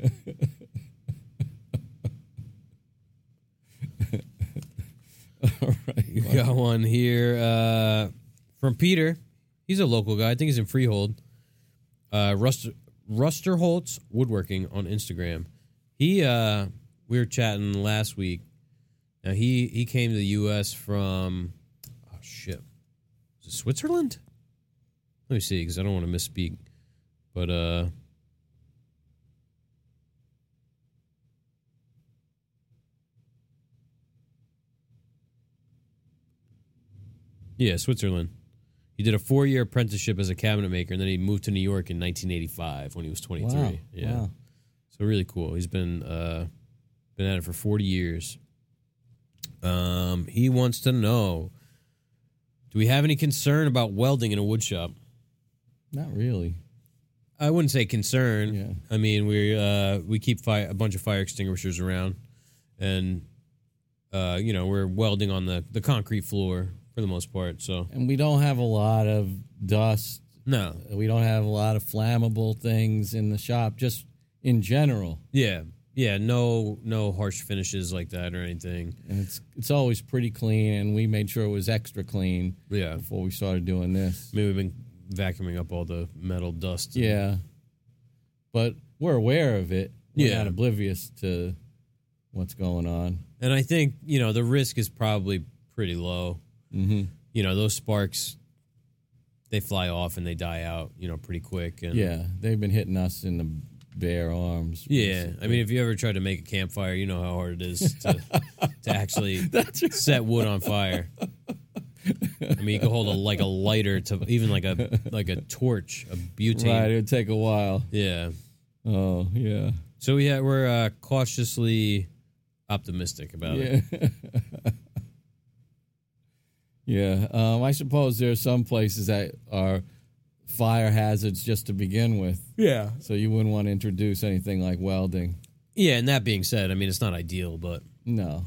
All right. You got one here uh, from Peter. He's a local guy. I think he's in Freehold. Uh, Ruster Rusterholtz Woodworking on Instagram. He uh, we were chatting last week. Now he he came to the U.S. from oh shit, was it Switzerland? Let me see because I don't want to misspeak. But uh, yeah, Switzerland. He did a four year apprenticeship as a cabinet maker, and then he moved to New York in 1985 when he was 23. Wow. Yeah, Wow. so really cool. He's been uh, been at it for 40 years. Um, he wants to know: Do we have any concern about welding in a wood shop? Not really. I wouldn't say concern. Yeah. I mean, we uh, we keep a bunch of fire extinguishers around, and uh, you know we're welding on the the concrete floor for the most part. So And we don't have a lot of dust. no, We don't have a lot of flammable things in the shop, just in general. yeah, yeah, no, no harsh finishes like that or anything. And it's it's always pretty clean, and we made sure it was extra clean Yeah, before we started doing this. I mean we've been vacuuming up all the metal dust. Yeah. But we're aware of it. We're Yeah. not oblivious to what's going on. and I think you know the risk is probably pretty low. Mm-hmm. You know those sparks, they fly off and they die out. You know pretty quick. And Yeah, they've been hitting us in the bare arms. Yeah, I mean, if you ever tried to make a campfire, you know how hard it is to to actually That's right. set wood on fire. I mean, you could hold a like a lighter to even like a like a torch, a butane. Right, it would take a while. Yeah. Oh, yeah. So yeah, we're uh, cautiously optimistic about it. Yeah. yeah. Um, I suppose there are some places that are fire hazards just to begin with. Yeah. So you wouldn't want to introduce anything like welding. Yeah, and that being said, I mean it's not ideal, but No.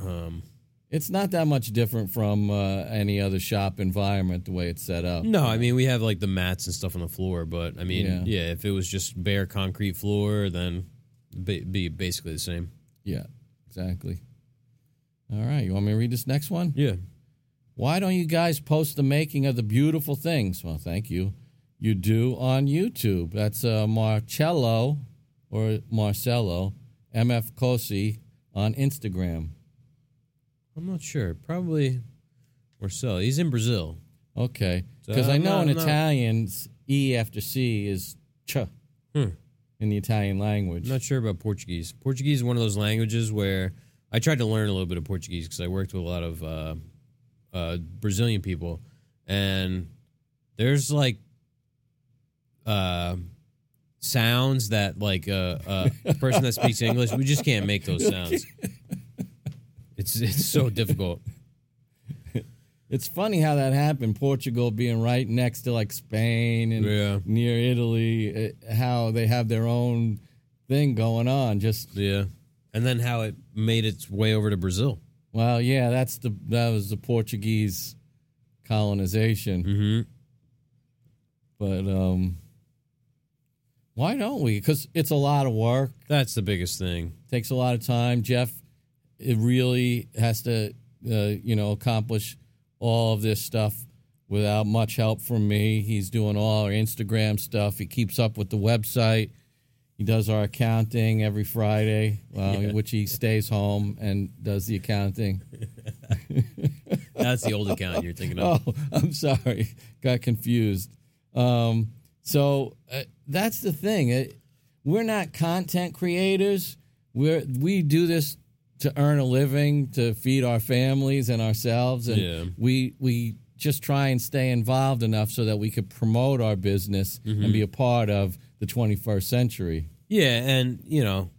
um It's not that much different from uh, any other shop environment the way it's set up. no, I mean we have like the mats and stuff on the floor, but I mean, Yeah. yeah, if it was just bare concrete floor, then be, be basically the same. Yeah, exactly. All right. You want me to read this next one? Yeah. Why don't you guys post the making of the beautiful things? Well, thank you. You do on YouTube. That's uh, Marcello or Marcello MF Cosi on Instagram. I'm not sure. Probably Marcel. He's in Brazil. Okay, because I I'm know in Italian, E after C is ch Hmm. in the Italian language. I'm not sure about Portuguese. Portuguese is one of those languages where I tried to learn a little bit of Portuguese because I worked with a lot of uh, uh, Brazilian people, and there's like uh, sounds that like uh, uh, a person that speaks English we just can't make those sounds. It's it's so difficult. It's funny how that happened. Portugal being right next to like Spain and Yeah. near Italy, it, how they have their own thing going on. Just Yeah, and then how it made its way over to Brazil. well, yeah, that's the that was the Portuguese colonization. Mm-hmm. But um, why don't we? Because it's a lot of work. That's the biggest thing. takes a lot of time. Jeff, it really has to, uh, you know, accomplish all of this stuff without much help from me. He's doing all our Instagram stuff. He keeps up with the website. He does our accounting every Friday, uh, which he stays home and does the accounting. That's the old account you're thinking of. Oh, I'm sorry, got confused. Um, so uh, that's the thing. Uh, we're not content creators. We're we do this to earn a living, to feed our families and ourselves, and Yeah. we we just try and stay involved enough so that we could promote our business and be a part of the 21st century. Yeah, and you know,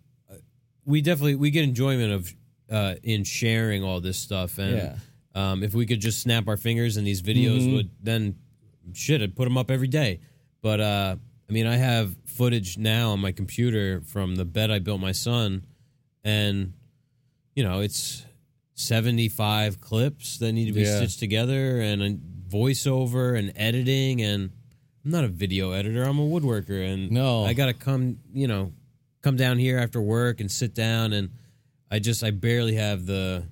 we definitely we get enjoyment of uh, in sharing all this stuff, and Yeah. um, if we could just snap our fingers and these videos would then shit, I'd put them up every day. But uh, I mean, I have footage now on my computer from the bed I built my son, and you know, it's seventy five clips that need to be Yeah. stitched together, and a voiceover and editing and. I'm not a video editor. I'm a woodworker, and No. I gotta come, you know, come down here after work and sit down, and I just I barely have the,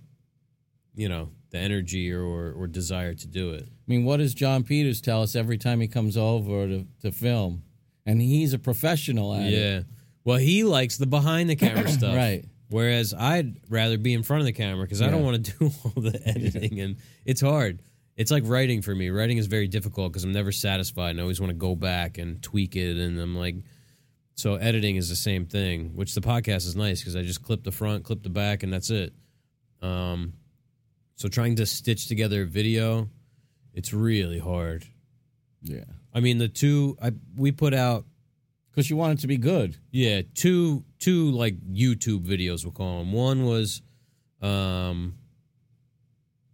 you know, the energy or or, or desire to do it. I mean, what does John Peters tell us every time he comes over to, to film? And he's a professional at it. Yeah. Well, he likes the behind the camera stuff, Right. Whereas I'd rather be in front of the camera because I don't Yeah. want to do all the editing, and it's hard. It's like writing for me. Writing is very difficult because I'm never satisfied, and I always want to go back and tweak it. And I'm like, so editing is the same thing. Which the podcast is nice because I just clip the front, clip the back, and that's it. Um, so trying to stitch together video, it's really hard. Yeah. I mean, the two I we put out Because you want it to be good. yeah, two two like YouTube videos we'll call them. One was um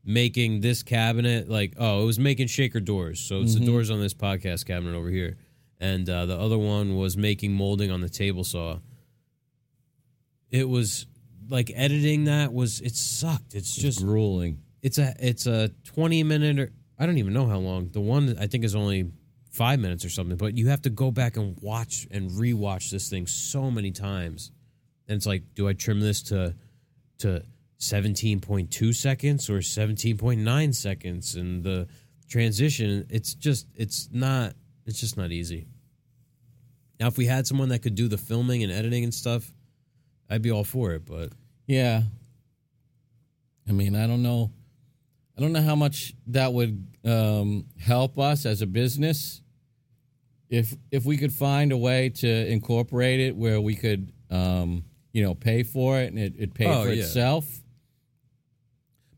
making this cabinet like oh, it was making shaker doors. So it's the doors on this podcast cabinet over here. And uh, the other one was making molding on the table saw. It was like editing that was it sucked. It's just Grueling. it's a it's a 20 minute or I don't even know how long. The one I think is only 5 minutes or something, but you have to go back and watch and rewatch this thing so many times. And it's like, do I trim this to to 17.2 seconds or 17.9 seconds and the transition it's just it's not it's just not easy. Now if we had someone that could do the filming and editing and stuff, I'd be all for it, but Yeah. I mean, I don't know. I don't know how much that would um, help us as a business if if we could find a way to incorporate it where we could, um, you know, pay for it and it, it pay Oh, for yeah. itself.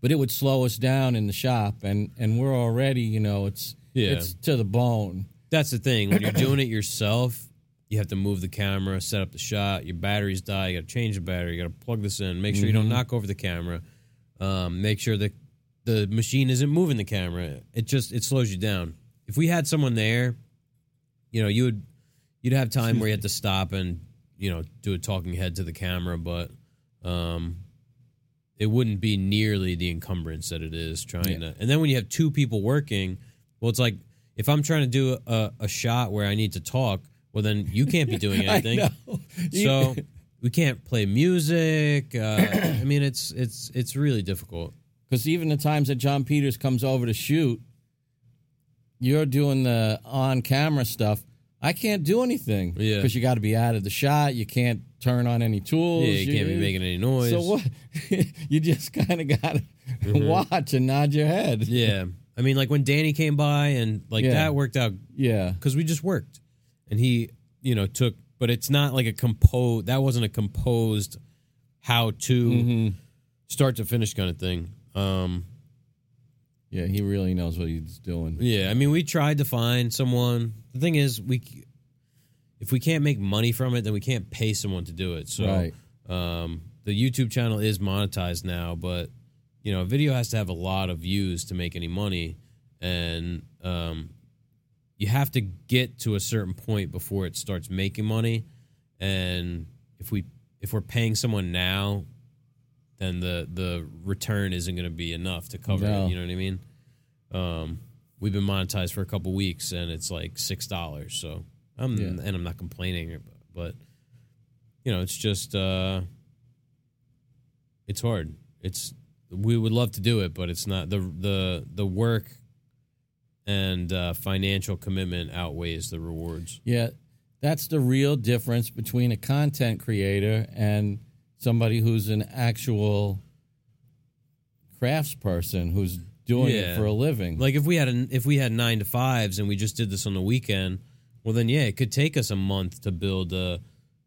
But it would slow us down in the shop, and and we're already, you know, it's Yeah. it's to the bone. That's the thing. When you're doing it yourself, you have to move the camera, set up the shot. Your batteries die. You got to change the battery. You got to plug this in. Make sure you don't knock over the camera. Um, make sure that the machine isn't moving the camera. It just it slows you down. If we had someone there, you know, you would you'd have time where you had to stop and you know do a talking head to the camera, but um, it wouldn't be nearly the encumbrance that it is trying Yeah. to. And then when you have two people working, well, it's like if I'm trying to do a, a shot where I need to talk, well, then you can't be doing anything. So we can't play music. Uh, I mean, it's it's it's really difficult. Because even the times that John Peters comes over to shoot, you're doing the on camera stuff. I can't do anything. Yeah. Because you got to be out of the shot. You can't turn on any tools. Yeah, you can't be making any noise. So what? you just kind of got to watch and nod your head. Yeah, I mean, like when Danny came by and like Yeah. that worked out Yeah. because we just worked, and he, you know, took. But it's not like a composed. That wasn't a composed how to Mm-hmm. start to finish kind of thing. Um, Yeah, he really knows what he's doing. yeah, I mean, we tried to find someone. The thing is, we if we can't make money from it, then we can't pay someone to do it. So, Right. um, the YouTube channel is monetized now, but you know, a video has to have a lot of views to make any money, and um, you have to get to a certain point before it starts making money. And if we if we're paying someone now, then the the return isn't going to be enough to cover No. it. You know what I mean? Um, we've been monetized for a couple weeks, and it's like six dollars. So I'm Yeah. and I'm not complaining, but you know, it's just uh, it's hard. It's we would love to do it, but it's not the the the work and uh, financial commitment outweighs the rewards. Yeah, that's the real difference between a content creator and somebody who's an actual craftsperson who's doing Yeah. it for a living. Like if we had an, if we had nine to fives and we just did this on the weekend, well then yeah, it could take us a month to build a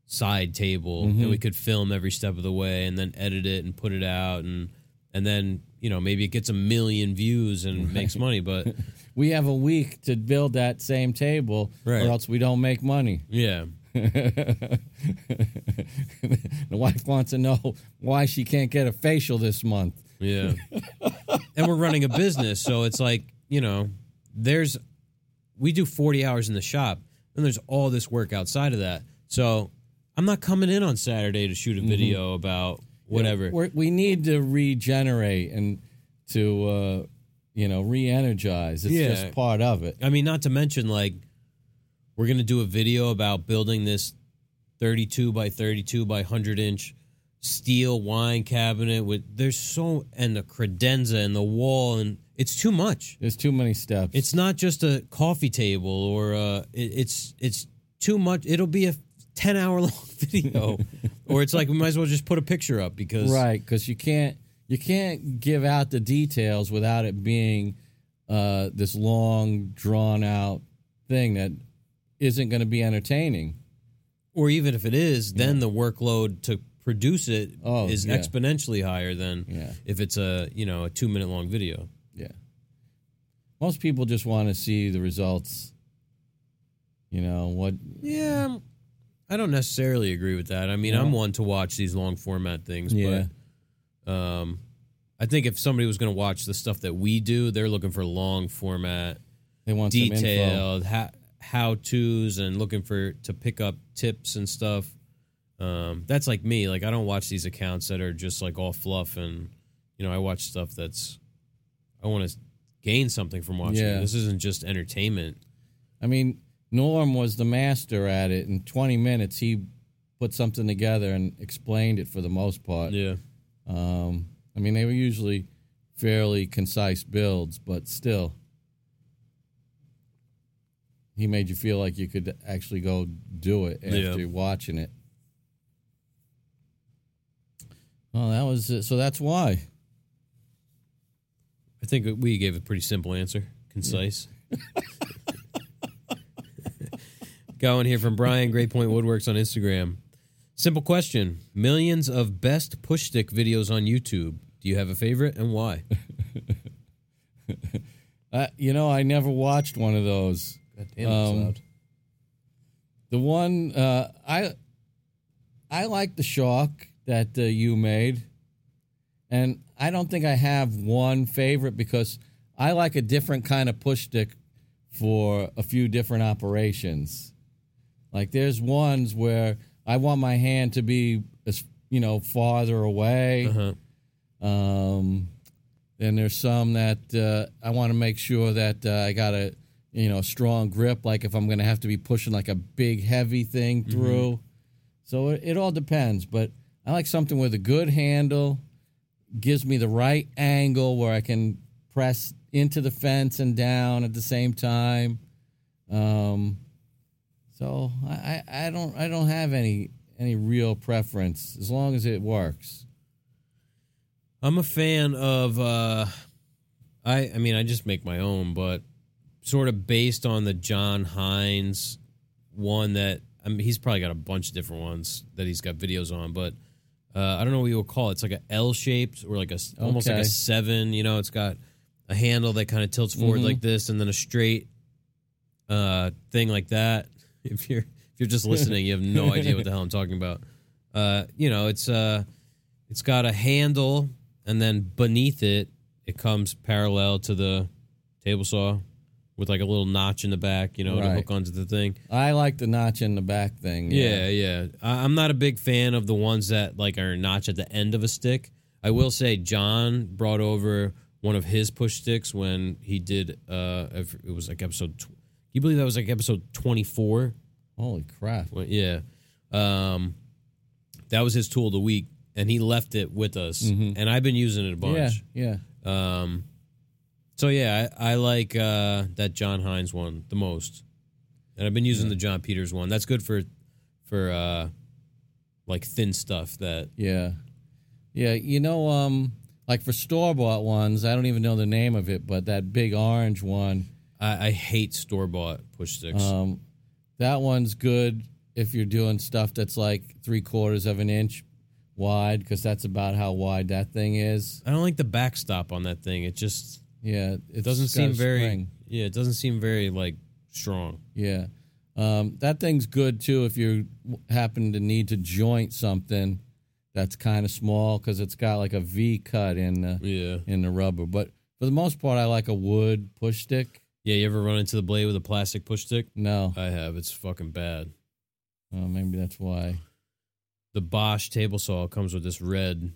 side table, and mm-hmm. we could film every step of the way, and then edit it and put it out, and and then you know maybe it gets a million views and makes money, but we have a week to build that same table, Right. or else we don't make money. yeah, the wife wants to know why she can't get a facial this month. Yeah. and we're running a business, so it's like, you know, there's we do 40 hours in the shop, and there's all this work outside of that. So, I'm not coming in on Saturday to shoot a video about whatever. We need to regenerate and to uh, you know re-energize. It's Yeah. just part of it. I mean, not to mention like we're going to do a video about building this 32 by 32 by 100 inch steel wine cabinet with there's so and the credenza and the wall and it's too much. There's too many steps. It's not just a coffee table or uh it, it's it's too much. It'll be a 10 hour long video or it's like we might as well just put a picture up because right because you can't you can't give out the details without it being uh, this long drawn out thing that isn't going to be entertaining. or even if it is, then the workload to produce it is Oh, yeah. exponentially higher than Yeah. if it's a you know a two minute long video. Yeah. Most people just want to see the results. You know what? Yeah, I don't necessarily agree with that. I mean? I'm one to watch these long format things, Yeah. but um, I think if somebody was going to watch the stuff that we do, they're looking for long format, They want detailed ha- how tos, and looking for to pick up tips and stuff. Um, that's like me. Like I don't watch these accounts that are just like all fluff, and you know, I watch stuff that's I want to gain something from watching. Yeah. This isn't just entertainment. I mean, Norm was the master at it. In 20 minutes, he put something together and explained it for the most part. Yeah. Um, I mean, they were usually fairly concise builds, but still, he made you feel like you could actually go do it after Yeah. watching it. Well, that was it. so. That's why. I think we gave a pretty simple answer, concise. Going here from Brian, Great Point Woodworks on Instagram. Simple question: Millions of best push stick videos on YouTube. Do you have a favorite and why? Uh, you know, I never watched one of those. God damn, Um, the one uh, I I like the shock that uh, you made, and I don't think I have one favorite because I like a different kind of push stick for a few different operations. Like there's ones where I want my hand to be as you know farther away. Uh-huh. Um, and there's some that uh, I want to make sure that uh, I got a you know strong grip. Like if I'm going to have to be pushing like a big heavy thing through. So it, it all depends, but I like something with a good handle, gives me the right angle where I can press into the fence and down at the same time. Um, so I, I, I don't I don't have any any real preference as long as it works. I'm a fan of uh I I mean I just make my own, but sort of based on the John Hines one that I mean he's probably got a bunch of different ones that he's got videos on, but uh, I don't know what you would call it. It's like a L shaped or like a almost like a seven. You know, it's got a handle that kind of tilts forward Mhm. like this, and then a straight uh, thing like that. If you're if you're just listening, you have no idea what the hell I'm talking about. Uh, you know, it's uh, it's got a handle, and then beneath it, it comes parallel to the table saw with like a little notch in the back. You know, to Right. hook onto the thing. I like the notch in the back thing. Yeah, yeah. I, I'm not a big fan of the ones that like are a notch at the end of a stick. I will say John brought over one of his push sticks when he did. Uh, if- it was like episode. Tw- you believe that was like episode 24? Holy crap. Well, yeah. Um, that was his tool of the week, and he left it with us, and I've been using it a bunch. Yeah, yeah. Um, so yeah, I, I like uh, that John Hines one the most, and I've been using the John Peters one. That's good for for uh, like thin stuff. That Yeah. Yeah, you know, um, like for store bought ones, I don't even know the name of it, but that big orange one, I, I hate store bought push sticks. um, that one's good if you're doing stuff that's like three quarters of an inch wide, because that's about how wide that thing is. I don't like the backstop on that thing. It just Yeah, it doesn't seem very spring. yeah. It doesn't seem very like strong. Yeah. Um, that thing's good too if you happen to need to joint something that's kind of small because it's got like a V cut in the Yeah, in the rubber. But for the most part, I like a wood push stick. yeah. You ever run into the blade with a plastic push stick? No, I have. It's fucking bad. maybe that's why. the Bosch table saw comes with this red,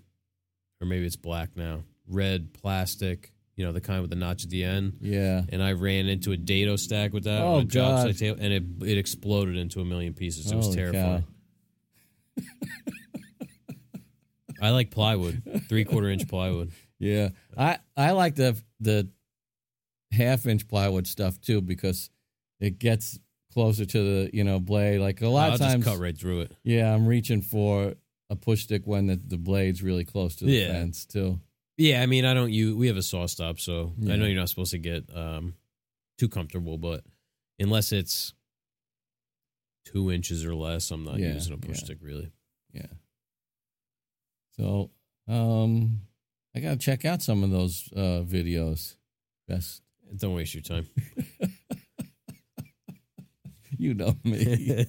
or maybe it's black now, red plastic. You know, the kind with the notch at the end. Yeah. And I ran into a dado stack with that Oh, on a job site table, and it it exploded into a million pieces. It was Holy terrifying. I like plywood, three quarter inch plywood. Yeah. I I like the the half inch plywood stuff too because it gets closer to the you know blade. Like a lot I'll of times, just cut right through it. yeah, I'm reaching for a push stick when the, the blade's really close to the Yeah. fence too. Yeah, I mean, I don't. You we have a SawStop, so I know you're not supposed to get um too comfortable, but unless it's two inches or less, I'm not Yeah, using a push yeah. stick really. Yeah. So, um, I gotta check out some of those uh, videos. Best, Don't waste your time. you know me.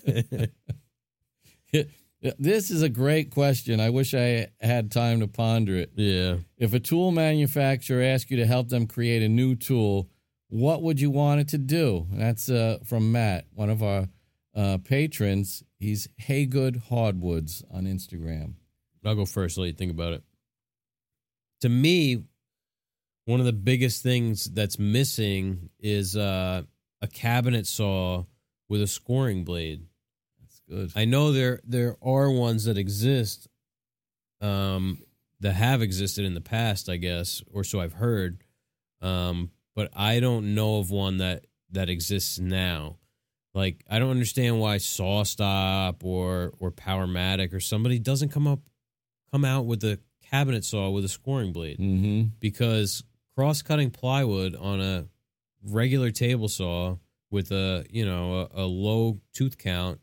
this is a great question. I wish I had time to ponder it. yeah. If a tool manufacturer asked you to help them create a new tool, what would you want it to do? That's uh, from Matt, one of our uh, patrons. He's Haygood Hardwoods on Instagram. I'll go first. Let you think about it. To me, one of the biggest things that's missing is uh, a cabinet saw with a scoring blade. Good. I know there there are ones that exist, um, that have existed in the past, I guess, or so I've heard. Um, but I don't know of one that that exists now. Like I don't understand why SawStop or or Powermatic or somebody doesn't come up come out with a cabinet saw with a scoring blade Mm-hmm. because cross cutting plywood on a regular table saw with a you know a, a low tooth count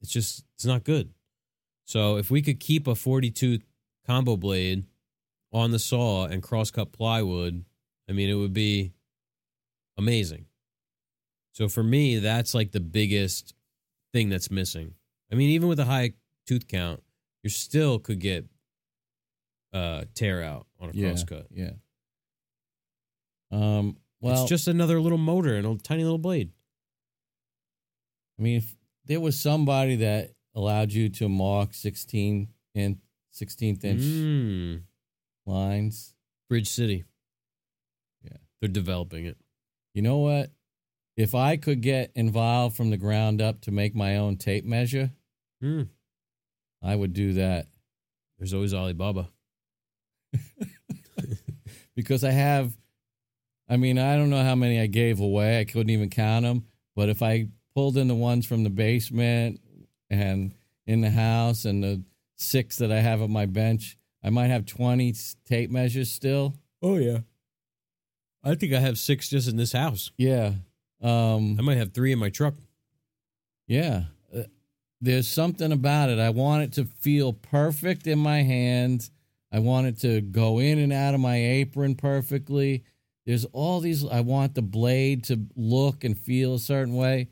it's just it's not good so if we could keep a 42 combo blade on the saw and cross cut plywood i mean it would be amazing so for me that's like the biggest thing that's missing. I mean, even with a high tooth count, you still could get uh tear out on a yeah, cross cut. Yeah. Um. Well, it's just another little motor and a tiny little blade. I mean, if there was somebody that allowed you to mark sixteen and sixteenth inch Mm. lines, Bridge City. Yeah. They're developing it. you know what? If I could get involved from the ground up to make my own tape measure, Hmm. I would do that There's always Alibaba. because I have. I mean, I don't know how many I gave away. I couldn't even count them. But if I pulled in the ones from the basement and in the house and the six that I have at my bench, I might have 20 tape measures still. Oh yeah. I think I have six just in this house. Yeah. Um, I might have three in my truck. Yeah. Uh, There's something about it. I want it to feel perfect in my hands. I want it to go in and out of my apron perfectly. There's all these, I want the blade to look and feel a certain way.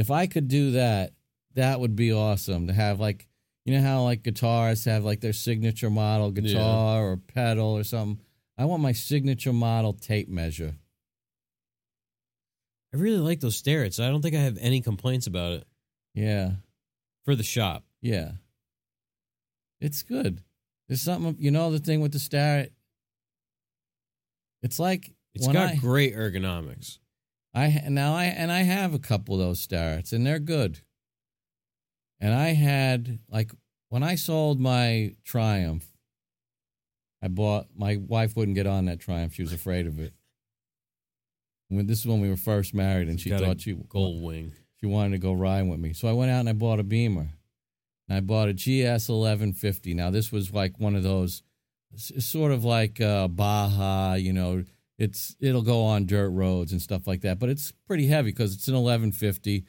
If I could do that, that would be awesome to have like, you know how like guitarists have like their signature model guitar or pedal or something. I want my signature model tape measure. I really like those Starretts. I don't think I have any complaints about it Yeah. for the shop. Yeah. It's good. There's something, you know, the thing with the Starrett. It's like it's got I, great ergonomics. I now I and I have a couple of those starts and they're good. And I had like when I sold my Triumph, I bought my wife wouldn't get on that Triumph; she was afraid of it. When this is when we were first married, and she a thought she Gold wing. she wanted to go riding with me. So I went out and I bought a Beamer. And I bought a GS 1150. Now, this was like one of those, sort of like uh, Baja, you know, it's it'll go on dirt roads and stuff like that. But it's pretty heavy because it's an 1150.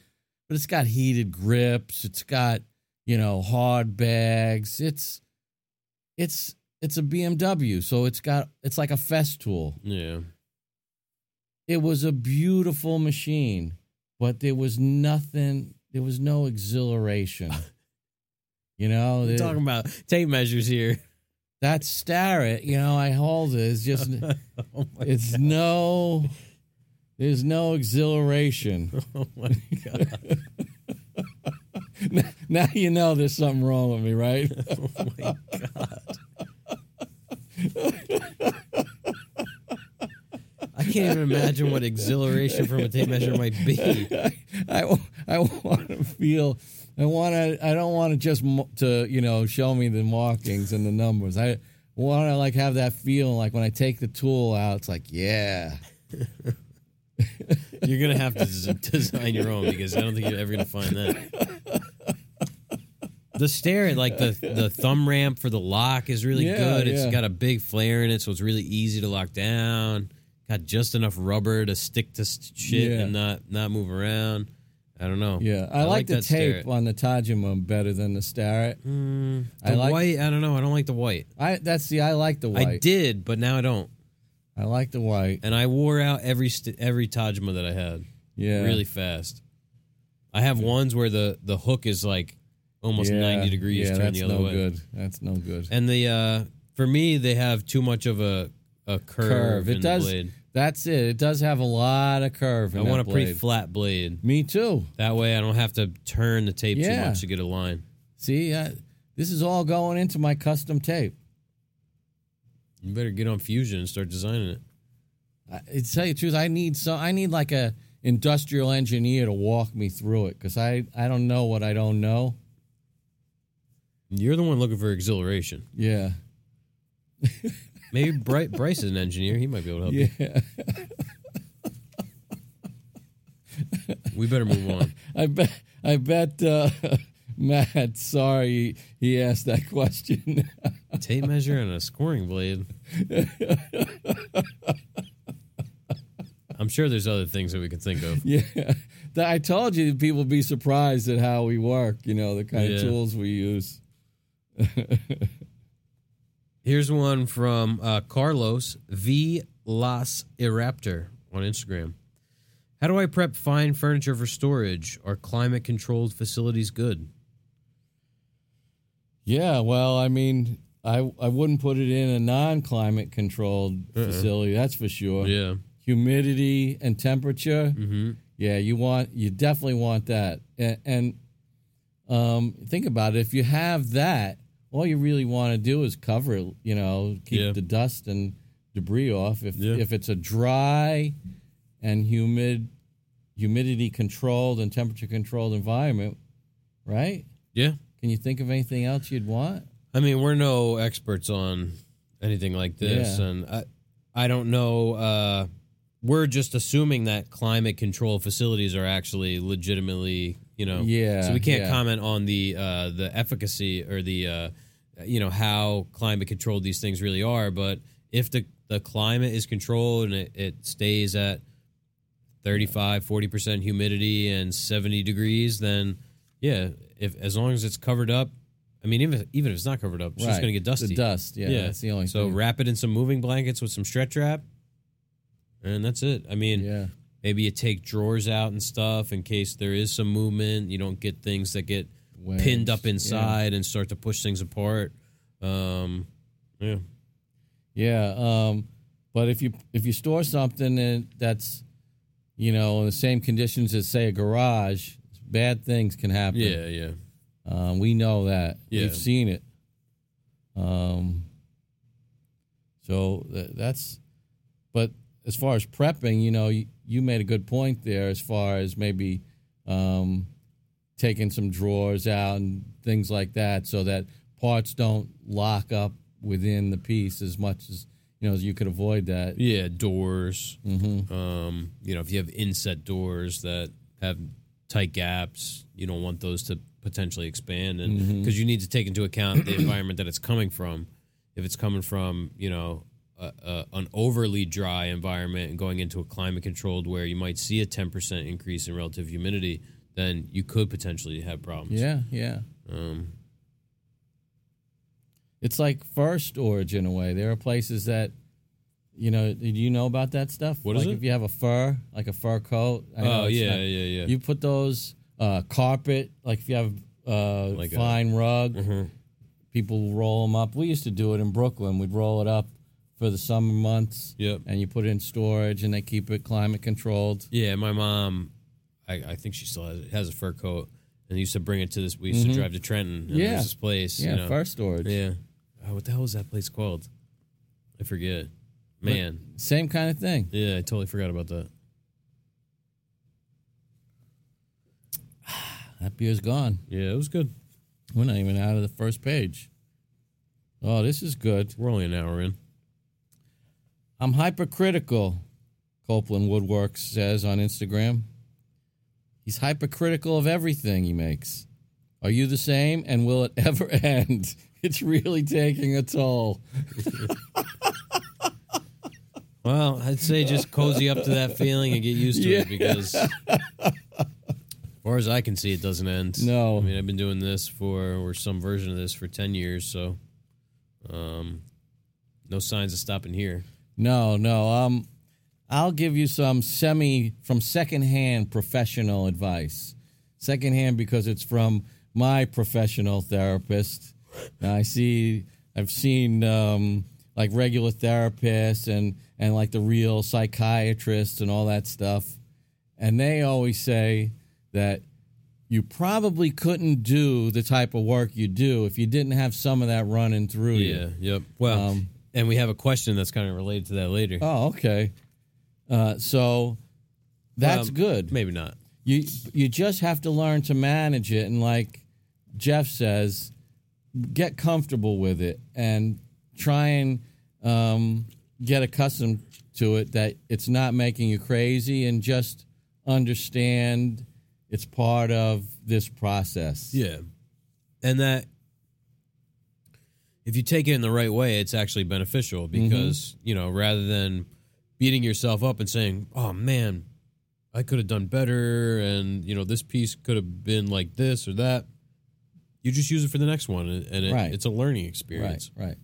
But it's got heated grips. It's got, you know, hard bags. It's, it's, it's a BMW. So it's got, it's like a Festool Yeah. it was a beautiful machine, but there was nothing. There was no exhilaration. You know, We're talking about tape measures here. That Starrett. You know, I hold it. It's just, oh my, it's no. There's no exhilaration. oh my god. now you know there's something wrong with me, right? Oh my god. I can't even imagine what exhilaration from a tape measure might be. I, I want to feel. I want to. I don't want to just to you know show me the markings and the numbers. I want to like have that feeling like when I take the tool out, it's like yeah. You're gonna have to design your own because I don't think you're ever gonna find that. The stair, like the the thumb ramp for the lock, is really Yeah, good. It's yeah. got a big flare in it, so it's really easy to lock down. Got just enough rubber to stick to shit Yeah. and not not move around. I don't know. Yeah, I, like, the tape on the Tajima better than the Starrett. Mm, I the like- white. I don't know. I don't like the white. I that's the I like the white. I did, but now I don't. I like the white. And I wore out every st- every Tajima that I had Yeah, really fast. I have ones where the the hook is like almost Yeah, ninety degrees Yeah, turned the other no way. good. That's no good. And the uh for me, they have too much of a a curve. Curve. It in does- The blade. That's it. It does have a lot of curve. I want a pretty blade. flat blade. Me too. That way, I don't have to turn the tape too much to get a line. See, I, this is all going into my custom tape. You better get on Fusion and start designing it. I, to tell you the truth, I need so I need like a industrial engineer to walk me through it because I I don't know what I don't know. You're the one looking for exhilaration. Yeah, Maybe Bryce, Bryce is an engineer. He might be able to help you. yeah. We better move on. I bet I bet uh, Matt. Sorry, he asked that question. Tape measure and a scoring blade. I'm sure there's other things that we could think of. yeah, I told you people would be surprised at how we work. You know the kind Yeah. of tools we use. Here's one from uh, Carlos V Las Iraptor on Instagram. How do I prep fine furniture for storage? Are climate controlled facilities good? Yeah, well, I mean, I I wouldn't put it in a non-climate controlled facility. That's for sure. Yeah. Humidity and temperature. Mm-hmm. Yeah, you want you definitely want that. And, and um, think about it. If you have that, all you really want to do is cover it. You know, keep Yeah. the dust and debris off. If Yeah. if it's a dry and humid, humidity controlled and temperature controlled environment, right? Yeah. Can you think of anything else you'd want? I mean, we're no experts on anything like this, Yeah. and I, I don't know. Uh, we're just assuming that climate control facilities are actually legitimately, you know. Yeah, So we can't yeah. comment on the uh, the efficacy or the, uh, you know, how climate controlled these things really are. But if the the climate is controlled and it, it stays at 35 40% humidity and 70 degrees then yeah if as long as it's covered up i mean even if, even if it's not covered up it's just going to get dusty The dust, yeah, that's the only so thing. wrap it in some moving blankets with some stretch wrap and that's it i mean Yeah, maybe you take drawers out and stuff in case there is some movement you don't get things that get pinned up yeah. inside and start to push things apart um yeah yeah. Um, but if you if you store something and that's you know in the same conditions as say a garage, bad things can happen. yeah yeah Um, we know that. Yeah. We've seen it. Um, so th- that's, but as far as prepping, you know, you, you made a good point there as far as maybe um, taking some drawers out and things like that so that parts don't lock up within the piece as much as, you know, you could avoid that. Yeah, doors. Mm-hmm. Um, you know, if you have inset doors that have tight gaps, you don't want those to potentially expand, and because you need to take into account the environment that it's coming from. If it's coming from, you know, a, a, an overly dry environment and going into a climate controlled where you might see a ten percent increase in relative humidity, then you could potentially have problems. Yeah, yeah. Um, It's like fur storage in a way. There are places that, you know, do you know about that stuff? What like is it? If you have a fur, like a fur coat. I oh yeah, not- yeah, yeah. You put those uh, carpet, like if you have uh, Like a- fine rug, Mhm. people roll them up. We used to do it in Brooklyn. We'd roll it up for the summer months, Yep. and you put it in storage, and they keep it climate controlled. Yeah, my mom, I, I think she still has, it, has a fur coat, and used to bring it to this. We used to mm-hmm. drive to Trenton. And. Yeah. there's this place. Yeah, you know. fur storage. Yeah. Oh, what the hell was that place called? I forget. Man, Same kind of thing. yeah, I totally forgot about that. That beer's gone. Yeah, it was good. We're not even out of the first page. Oh, this is good. We're only an hour in. I'm hypercritical, Copeland Woodworks says on Instagram. He's hypercritical of everything he makes. Are you the same? And will it ever end? It's really taking a toll. Well, I'd say just cozy up to that feeling and get used to it because, as far as I can see, it doesn't end. No. I mean, I've been doing this for, or some version of this for 10 years, so um, no signs of stopping here. No, no. Um, I'll give you some semi from secondhand professional advice. Secondhand because it's from my professional therapist. Now, I see, I've seen um, like regular therapists and and like the real psychiatrists and all that stuff, and they always say that you probably couldn't do the type of work you do if you didn't have some of that running through you. Yeah, yep. Well, Um, and we have a question that's kind of related to that later. Oh, okay. Uh, so that's Um, good. Maybe not. You you just have to learn to manage it, and like Jeff says, get comfortable with it and try and um, get accustomed to it. That it's not making you crazy, and just understand it's part of this process. Yeah. And that if you take it in the right way, it's actually beneficial mm-hmm. because, you know, rather than beating yourself up and saying, oh man, I could have done better and, you know, this piece could have been like this or that, you just use it for the next one and it, Right. it's a learning Right, experience. right.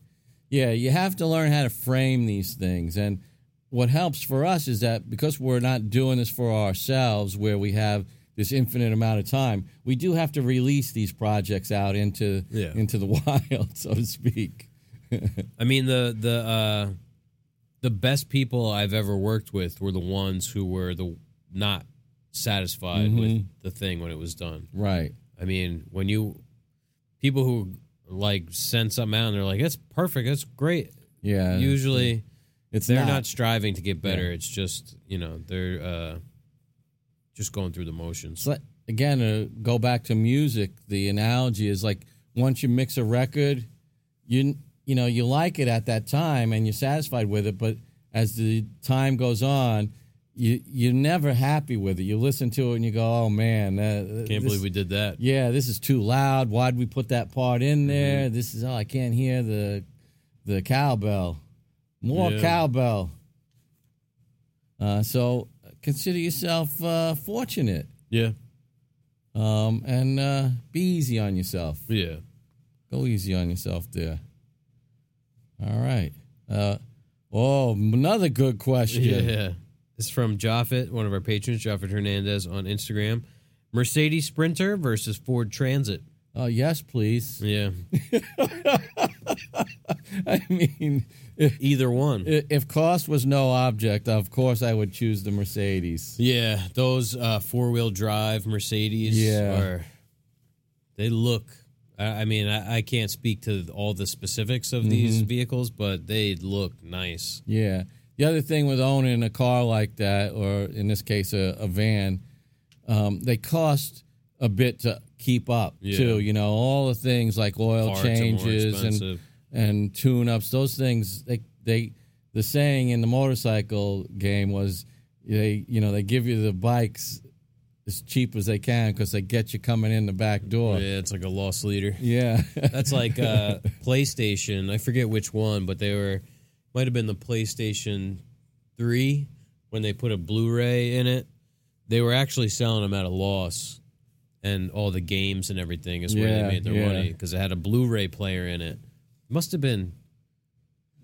Yeah, you have to learn how to frame these things. And what helps for us is that because we're not doing this for ourselves, where we have this infinite amount of time, we do have to release these projects out into Yeah. into the wild, so to speak. I mean the the uh, the best people I've ever worked with were the ones who were the not satisfied with the thing when it was done. Right. I mean, when you people who like send something out and they're like, "That's perfect, that's great." Yeah. Usually, it's they're not, not, striving to get better. Yeah. It's just you know they're uh, just going through the motions. Again, uh, go back to music. The analogy is like once you mix a record, you you know you like it at that time and you're satisfied with it, but as the time goes on, you you're never happy with it. You listen to it and you go, "Oh man, uh, Can't believe we did that. yeah, this is too loud. Why'd we put that part in Mm-hmm. there? This is oh, I can't hear the the cowbell. More Yeah. cowbell. Uh, so consider yourself uh, fortunate, Yeah, um, and uh, be easy on yourself. yeah. Go easy on yourself there. All right. Uh, oh, another good question. Yeah. It's from Joffit, one of our patrons, Joffit Hernandez on Instagram. Mercedes Sprinter versus Ford Transit. Oh, yes, please. Yeah. I mean, if, Either one. if cost was no object, of course I would choose the Mercedes. Yeah, those uh, four wheel drive Mercedes Yeah. are they look I I mean, I, I can't speak to all the specifics of these vehicles, but they look nice. Yeah. The other thing with owning a car like that, or in this case, a, a van, um, they cost a bit to keep up Yeah. too. You know, all the things like oil Parts changes and. And tune ups. Those things they they the saying in the motorcycle game was they you know they give you the bikes as cheap as they can because they get you coming in the back door. Yeah, it's like a loss leader. Yeah. That's like uh, PlayStation. I forget which one, but they were might have been the PlayStation Three when they put a Blu-ray in it. They were actually selling them at a loss, and all the games and everything is where Yeah, they made their yeah. money because it had a Blu-ray player in it. Must have been,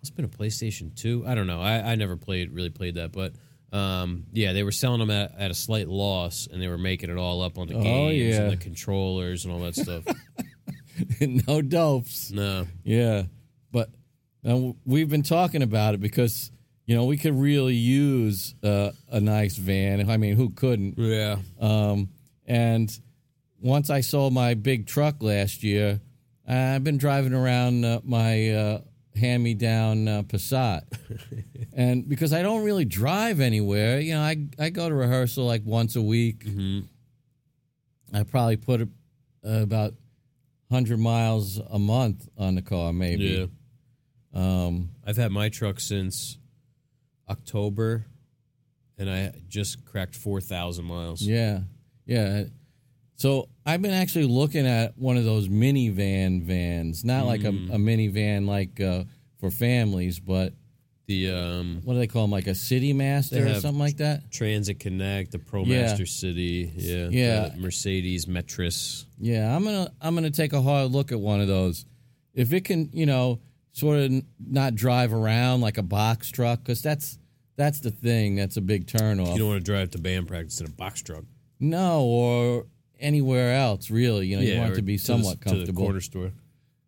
must have been a PlayStation Two. I don't know. I, I never played really played that, but. Um, yeah, they were selling them at, at a slight loss, and they were making it all up on the Oh, games yeah. and the controllers and all that stuff. no dopes. no, Yeah, but uh, we've been talking about it because you know we could really use uh, a nice van. I mean, who couldn't? yeah, Um, and once I sold my big truck last year, I've been driving around uh, my uh, hand-me-down uh, Passat, and because I don't really drive anywhere, you know, I I go to rehearsal like once a week. I probably put uh, about hundred miles a month on the car, maybe. yeah. Um, I've had my truck since October, and I just cracked four thousand miles. yeah, yeah. So I've been actually looking at one of those minivan vans, not like a, a minivan like uh, for families, but The um, what do they call them? Like a City Master They or have- something like that. Transit Connect, the Yeah. ProMaster City, yeah, Yeah. the Mercedes Metris. Yeah, I'm gonna I'm gonna take a hard look at one of those. If it can, you know, sort of n- not drive around like a box truck, because that's that's the thing. That's a big turnoff. You don't want to drive to band practice in a box truck. no, or anywhere else, really. You know, you want it to be the- somewhat to the comfortable. corner store.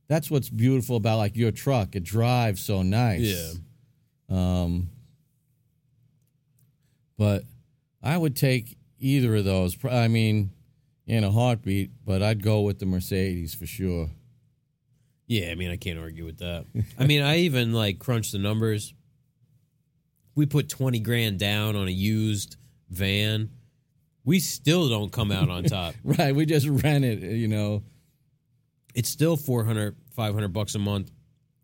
that's what's beautiful about like your truck. It drives so nice. Yeah. Um, but I would take either of those. I mean, in a heartbeat, but I'd go with the Mercedes for sure. Yeah, I mean, I can't argue with that. I mean, I even like crunched the numbers. We put 20 grand down on a used van. We still don't come out on top. Right. We just rent it, you know. It's still 400, 500 bucks a month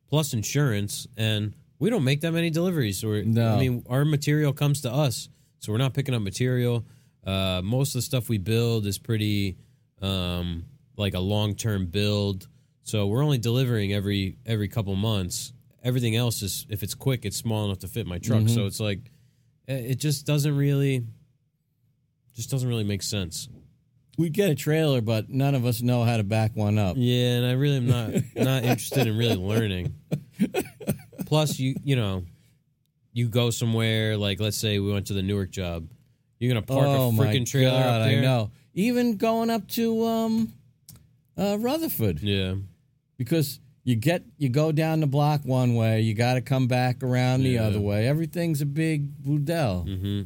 plus insurance. And we don't make that many deliveries. Or, No. I mean, our material comes to us. So we're not picking up material. Uh, most of the stuff we build is pretty um, like a long term build. So we're only delivering every every couple months. Everything else is if it's quick, it's small enough to fit my truck. So it's like eh, it just doesn't really just doesn't really make sense. We get a trailer, but none of us know how to back one up. Yeah, and I really am not not interested in really learning. Plus, you you know, you go somewhere like let's say we went to the Newark job, you're gonna park oh a freaking trailer God, up there. I know. Even going up to um, uh, Rutherford Yeah, because you get you go down the block one way, you got to come back around the Yeah. other way. Everything's a big boudel. hmm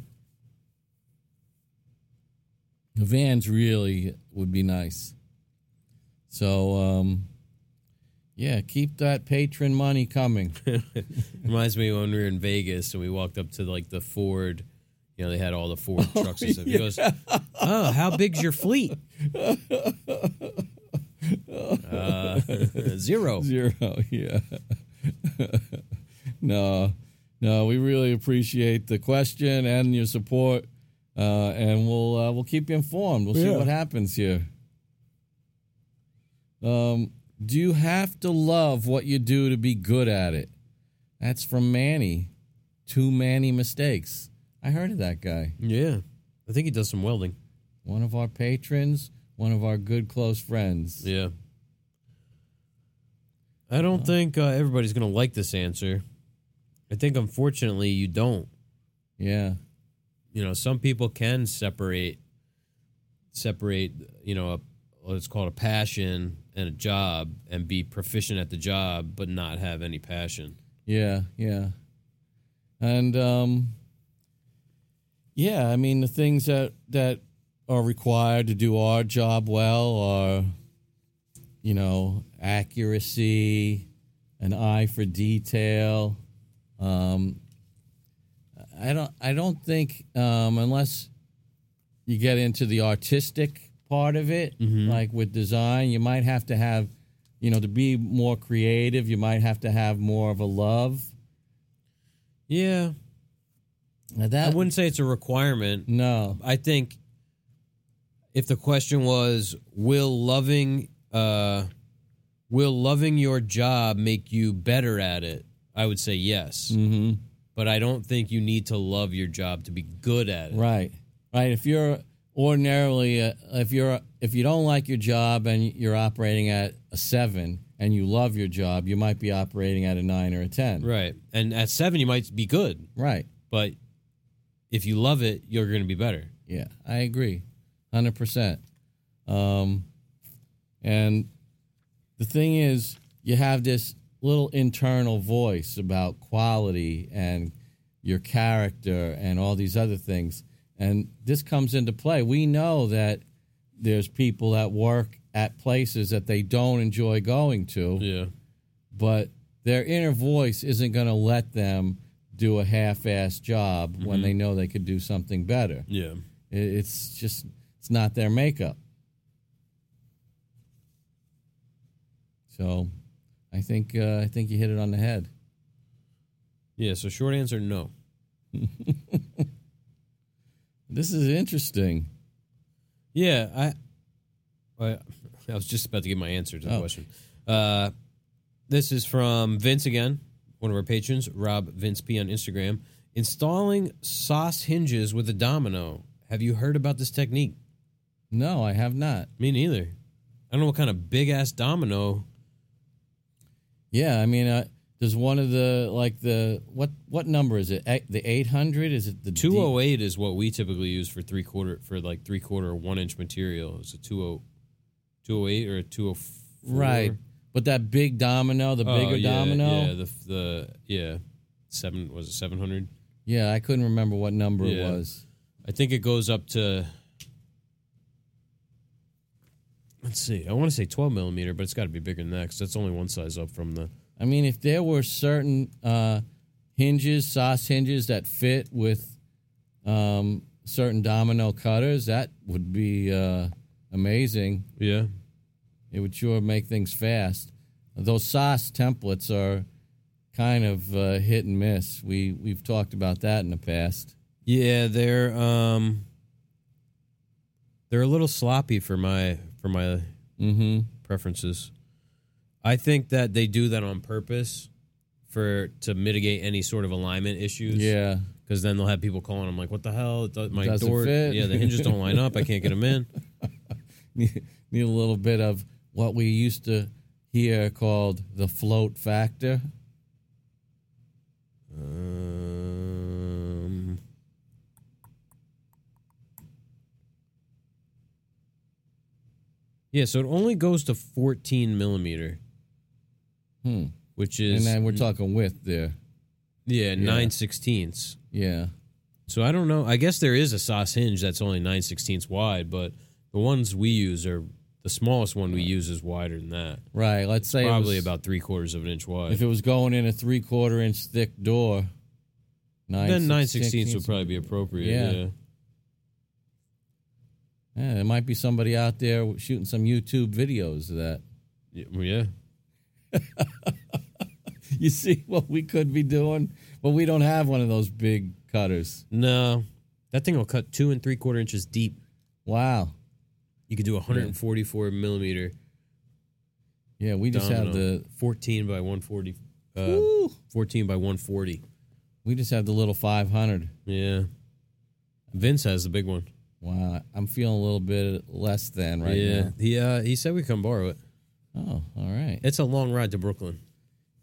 The vans really would be nice. So, um, yeah, keep that patron money coming. Reminds me when we were in Vegas and we walked up to like the Ford. You know, they had all the Ford trucks and stuff. He goes, "Oh, how big's your fleet?" uh, zero. Zero, yeah. no, no, we really appreciate the question and your support, uh, and we'll uh, we'll keep you informed. We'll see what happens here. Um, do you have to love what you do to be good at it? That's from Manny. Too many mistakes. I heard of that guy. Yeah, I think he does some welding. One of our patrons, one of our good close friends. Yeah. I don't think uh, everybody's going to like this answer. I think, unfortunately, you don't. Yeah. You know, some people can separate, separate. You know, a, let's call it a passion and a job, and be proficient at the job, but not have any passion. Yeah, yeah. And um yeah, I mean the things that that are required to do our job well are you know, accuracy, an eye for detail. Um I don't I don't think um unless you get into the artistic part of it, like with design, you might have to have you know, to be more creative, you might have to have more of a love. Yeah, Now that I wouldn't say it's a requirement. no, I think if the question was, will loving, uh, will loving your job make you better at it? I would say yes. mm-hmm. But I don't think you need to love your job to be good at it. right, right. If you're ordinarily, uh, if you're, if you don't like your job and you're operating at a seven, and you love your job, you might be operating at a nine or a ten. Right. And at seven, you might be good, Right. but if you love it, you're going to be better. Yeah, I agree, hundred percent. Um, and the thing is, you have this little internal voice about quality and your character and all these other things, and this comes into play. We know that there's people that work at places that they don't enjoy going to Yeah. but their inner voice isn't going to let them do a half-assed job when they mm-hmm. know they could do something better. Yeah. It's just it's not their makeup. So, I think uh, I think you hit it on the head. Yeah. So, short answer no. This is interesting. Yeah, I, I, I was just about to give my answer to the Oh. question. Uh, this is from Vince again, one of our patrons, Rob Vince P on Instagram. Installing SOSS hinges with a domino. Have you heard about this technique? No, I have not. Me neither. I don't know what kind of big ass domino. Yeah, I mean, uh, does one of the like the what what number is it? The eight hundred? Is it the D- Two oh eight is what we typically use for three quarter for like three quarter or one inch material. It's a 20 208 or a two oh four. Right, but that big domino, the Oh, bigger yeah, domino. Yeah, the the yeah seven was it seven hundred? Yeah, I couldn't remember what number Yeah. it was. I think it goes up to. Let's see. I want to say 12 millimeter, but it's got to be bigger than that because that's only one size up from the. I mean, if there were certain uh, hinges, SOSS hinges that fit with um, certain domino cutters, that would be uh, amazing. Yeah. It would sure make things fast. Those SOSS templates are kind of uh, hit and miss. We we've talked about that in the past. Yeah, they're um. They're a little sloppy for my for my Mm-hmm. preferences. I think that they do that on purpose for to mitigate any sort of alignment issues. Yeah. because then they'll have people calling. I'm like, what the hell? My Doesn't door, fit. yeah, the hinges don't line up. I can't get them in. Need need a little bit of what we used to hear called the float factor. Yeah, so it only goes to 14 millimeter, Hmm. which is And then we're talking width there. yeah nine sixteenths. Yeah. So I don't know. I guess there is a SOSS hinge that's only nine sixteenths wide, but the ones we use are the smallest one we use is wider than that. Right. Let's say it Probably was- about three quarters of an inch wide. if it was going in a three quarter inch thick door. Nine then nine sixteenths would probably be appropriate. Yeah. Yeah. Yeah, there might be somebody out there shooting some YouTube videos of that. Yeah. You see what we could be doing, but we don't have one of those big cutters. No, that thing will cut two and three quarter inches deep. Wow. You could do 144 millimeter. Yeah, we just have the 14 by 140. Uh, 14 by 140. we just have the little 500. Yeah. Vince has the big one. Wow, I'm feeling a little bit less than right yeah. now. He uh, he said we come borrow it. Oh, all right. It's a long ride to Brooklyn.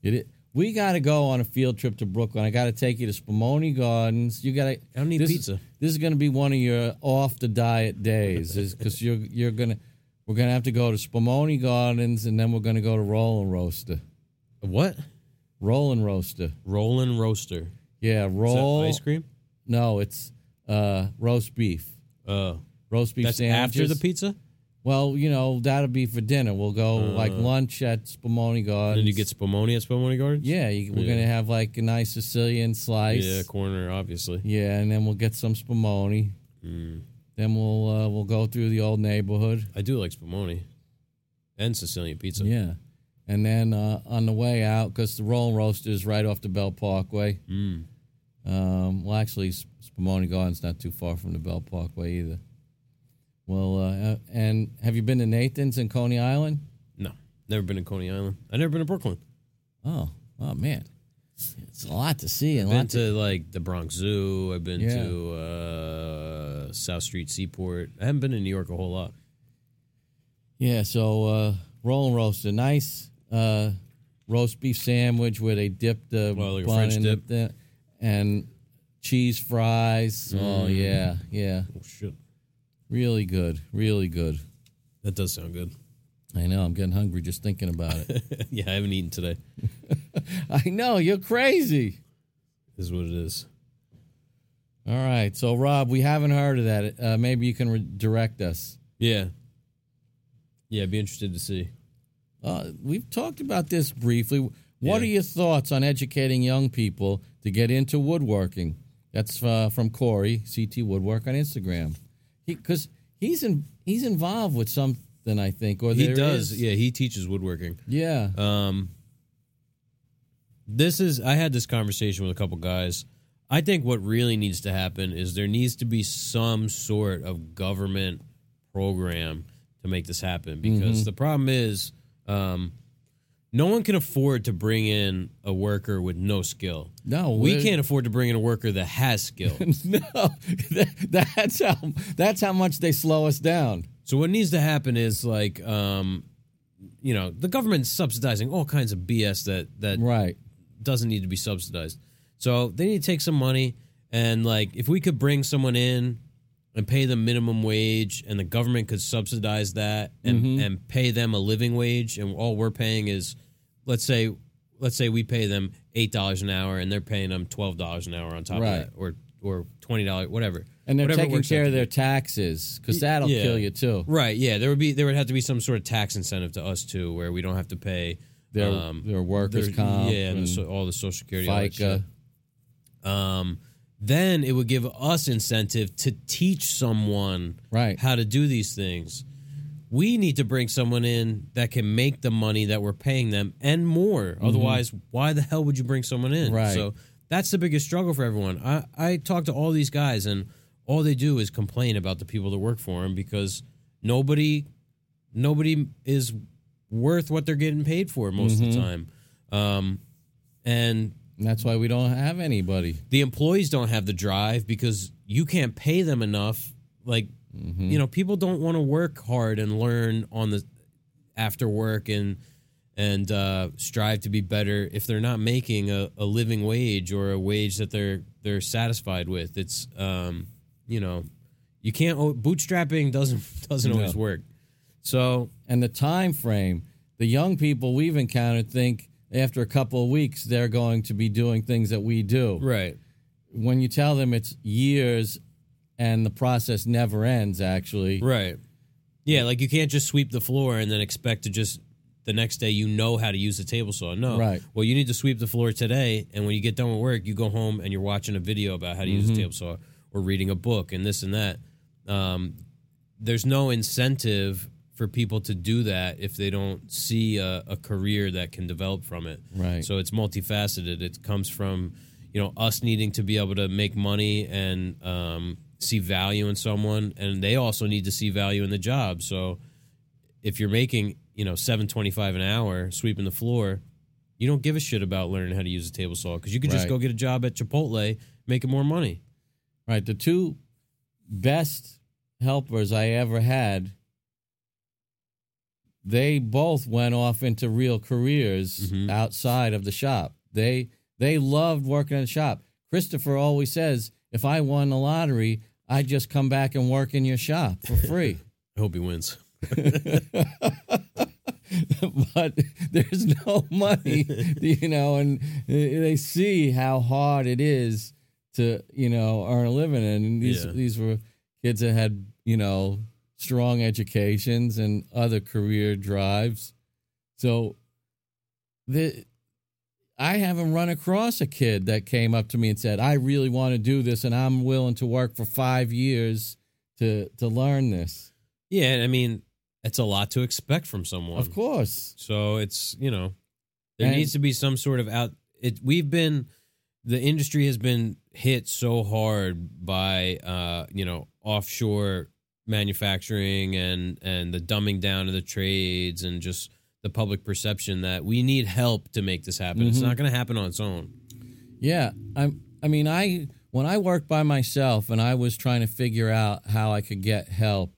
It, we got to go on a field trip to Brooklyn. I got to take you to Spumoni Gardens. You got to. I don't need this, pizza. This is going to be one of your off the diet days, because you're you're gonna we're gonna have to go to Spumoni Gardens, and then we're gonna go to Roll-N-Roaster. What? Roll-N-Roaster. Rollin' roaster. Yeah, Is that roll. ice cream? No, it's uh, roast beef. Uh, Roast beef that's sandwiches. after the pizza? Well, you know that'll be for dinner. We'll go like lunch at Spumoni Gardens. And then you get spumoni at Spumoni Gardens? Yeah, you, we're Yeah. gonna have like a nice Sicilian slice. Yeah, corner, obviously. Yeah, and then we'll get some spumoni. Mm. Then we'll uh, we'll go through the old neighborhood. I do like spumoni and Sicilian pizza. Yeah, and then uh, on the way out, because the Roll Roaster is right off the Belt Parkway. Mm. Um, well, actually, Spumoni Garden's not too far from the Belt Parkway either. Well, uh, uh, and have you been to Nathan's in Coney Island? No, never been to Coney Island. I've never been to Brooklyn. Oh, oh man, it's a lot to see and a Been to, to like the Bronx Zoo. I've been Yeah. to uh, South Street Seaport. I haven't been to New York a whole lot. Yeah, so uh, Roll-N-Roaster, nice uh, roast beef sandwich where they dip the Oh, like a bun French in dip? the and cheese fries. Oh Mm. yeah, yeah, Oh shit, really good, really good. that does sound good. I know, I'm getting hungry just thinking about it. yeah, I haven't eaten today. I know you're crazy. This Is what it is. All right, so Rob, we haven't heard of that. Uh, maybe you can re- direct us. Yeah, yeah. I'd be interested to see. Uh, we've talked about this briefly. What Yeah. are your thoughts on educating young people to get into woodworking? That's uh, from Corey CT Woodwork on Instagram. Because he's in, he's involved with something, I think, or He does. is- Yeah, he teaches woodworking. yeah, Um, this is I had this conversation with a couple guys. I think what really needs to happen is there needs to be some sort of government program to make this happen because the problem is um, no one can afford to bring in a worker with no skill. No, we can't afford to bring in a worker that has skill. no, that, that's how that's how much they slow us down. So what needs to happen is like, um, you know, the government's subsidizing all kinds of BS that that Right. doesn't need to be subsidized. So they need to take some money and like if we could bring someone in and pay them minimum wage and the government could subsidize that and Mm-hmm. and pay them a living wage and all we're paying is let's say let's say we pay them eight dollars an hour and they're paying them twelve dollars an hour on top Right. of that or or twenty dollars whatever And they're Whatever taking care of their taxes because that'll Yeah. kill you too. Right. Yeah. There would be there would have to be some sort of tax incentive to us too, where we don't have to pay Their- their workers' their- comp yeah, and, the so, all the social security, FICA. Um, then it would give us incentive to teach someone Right. how to do these things. We need to bring someone in that can make the money that we're paying them and more. Otherwise, why the hell would you bring someone in? Mm-hmm. Right. So that's the biggest struggle for everyone. I, I talk to all these guys, and all they do is complain about the people that work for them because nobody nobody is worth what they're getting paid for most of the time. Um, And that's why we don't have anybody. the employees don't have the drive because you can't pay them enough. Like, you know, people don't want to work hard and learn on the after work and and uh, strive to be better if they're not making a, a living wage or a wage that they're they're satisfied with. It's um, you know, you can't bootstrapping doesn't doesn't No. always work. So and the time frame. The young people we've encountered think after a couple of weeks they're going to be doing things that we do. right, When you tell them it's years and the process never ends, actually. right, yeah. Like you can't just sweep the floor and then expect to just the next day you know how to use a table saw. No, Right. Well, you need to sweep the floor today, and when you get done with work, you go home and you're watching a video about how to use a table saw or reading a book and this and that. Um, there's no incentive for people to do that if they don't see a, a career that can develop from it. Right. So it's multifaceted. It comes from you know us needing to be able to make money and um, see value in someone, and they also need to see value in the job. So if you're making you know seven twenty five an hour sweeping the floor, you don't give a shit about learning how to use a table saw because you could just Right. go get a job at Chipotle making more money. Right. The two best helpers I ever had, they both went off into real careers Mhm. outside of the shop. They they loved working in the shop. Christopher always says, if I won the lottery, I'd just come back and work in your shop for free. I hope he wins. but there's no money, you know, and they see how hard it is to, you know, earn a living. And these Yeah. these were kids that had, you know, strong educations and other career drives. So the I haven't run across a kid that came up to me and said, "I really want to do this, and I'm willing to work for five years to to learn this." Yeah, and I mean it's a lot to expect from someone. Of course, So it's you know there And- needs to be some sort of out. It we've been the industry has been hit so hard by uh you know offshore manufacturing and and the dumbing down of the trades and just the public perception that we need help to make this happen. It's Mhm. not going to happen on its own. Yeah, I'm. I mean, I when I worked by myself and I was trying to figure out how I could get help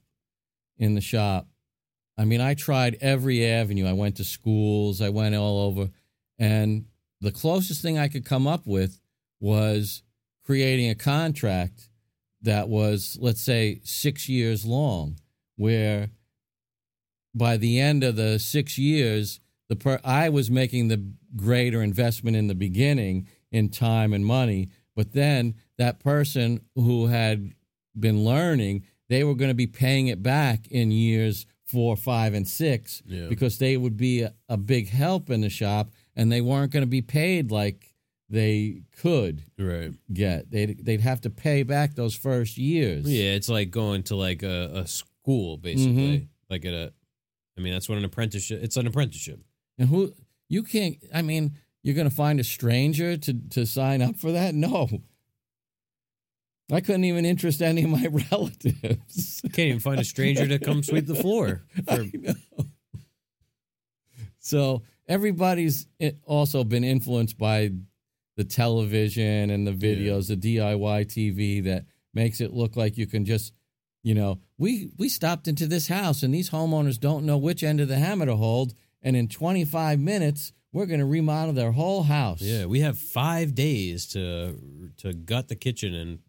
in the shop. I mean, I tried every avenue. I went to schools. I went all over, and the closest thing I could come up with was creating a contract that was, let's say, six years long, where by the end of the six years, the per- I was making the greater investment in the beginning in time and money, but then that person who had been learning, they were going to be paying it back in years four, five, and six Yeah. because they would be a, a big help in the shop, and they weren't going to be paid like they could Right. get. They'd they'd have to pay back those first years. Yeah, it's like going to like a, a school basically. Mhm. Like at a I mean, that's what an apprenticeship it's an apprenticeship. And who you can't I mean, you're gonna find a stranger to, to sign up for that? No. I couldn't even interest any of my relatives. Can't even find a stranger to come sweep the floor. For, I know. So everybody's also been influenced by the television and the videos, the DIY TV that makes it look like you can just, you know, we we stopped into this house and these homeowners don't know which end of the hammer to hold, and in 25 minutes we're going to remodel their whole house. yeah, we have five days to to gut the kitchen and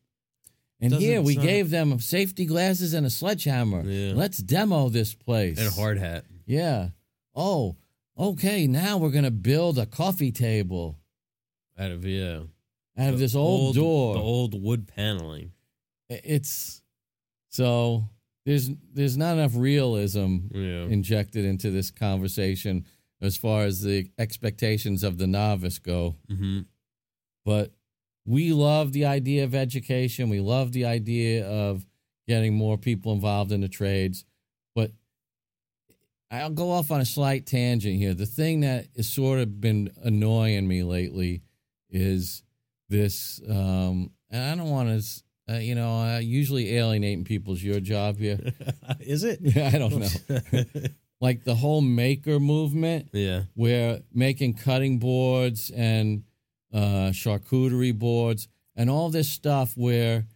and here we sound- gave them safety glasses and a sledgehammer. Yeah. Let's demo this place. and a hard hat. Yeah. Oh, okay. Now we're gonna build a coffee table Out of yeah. out of The this old, door. The old wood paneling. it's so there's there's not enough realism Yeah. injected into this conversation as far as the expectations of the novice go. hmm But we love the idea of education. We love the idea of getting more people involved in the trades. But I'll go off on a slight tangent here. The thing that has sort of been annoying me lately is this. Um, and I don't want to, uh, you know, uh, usually alienating people's your job here. Is it? I don't know. like the whole maker movement yeah. where making cutting boards and uh, charcuterie boards and all this stuff where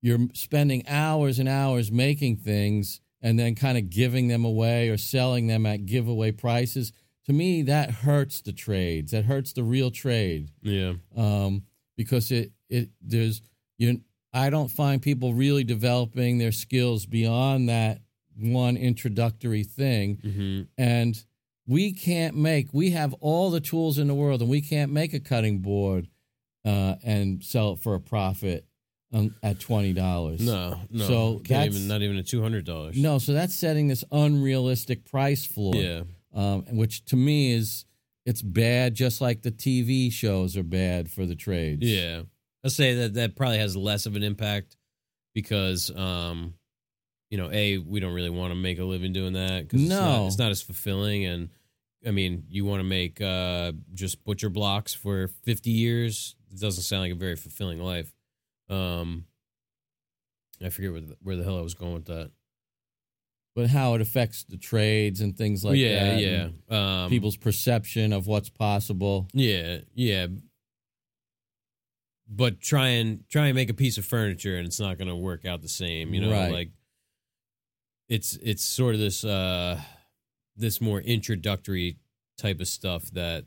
you're spending hours and hours making things and then kind of giving them away or selling them at giveaway prices. To me, that hurts the trades. That hurts the real trade Yeah. um, because it it there's you. I don't find people really developing their skills beyond that one introductory thing, Mm-hmm. and we can't make. We have all the tools in the world, and we can't make a cutting board uh, and sell it for a profit um, at twenty dollars. No, no. So can't even not even a two hundred dollars. No, so that's setting this unrealistic price floor. Yeah. um, which to me is it's bad, just like the TV shows are bad for the trades. Yeah. I'll say that that probably has less of an impact because, um, you know, a we don't really want to make a living doing that because it's, No. not, it's not as fulfilling. And I mean, you want to make uh, just butcher blocks for fifty years. It doesn't sound like a very fulfilling life. Um, I forget where the, where the hell I was going with that. but how it affects the trades and things like yeah, that. yeah. yeah. Um, people's perception of what's possible. Yeah, yeah. But try and try and make a piece of furniture and it's not going to work out the same, you know, Right. like it's it's sort of this uh this more introductory type of stuff that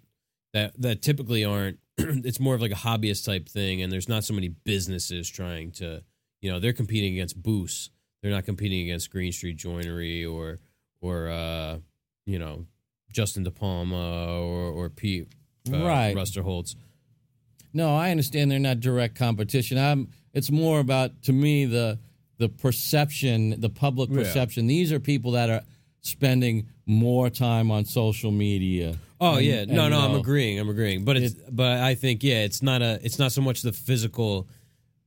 that that typically aren't it's more of like a hobbyist type thing and there's not so many businesses trying to, you know, they're competing against Boost. They're not competing against Greene Street Joinery or or uh you know, Justin De Palma or or Pete uh, Right. Rusterholtz. No, I understand they're not direct competition. I'm. It's more about to me the the perception, the public Yeah. perception. These are people that are spending more time on social media. Oh And- yeah, and, no, you no, I'm agreeing. I'm agreeing. But it's but I think yeah, it's not a it's not so much the physical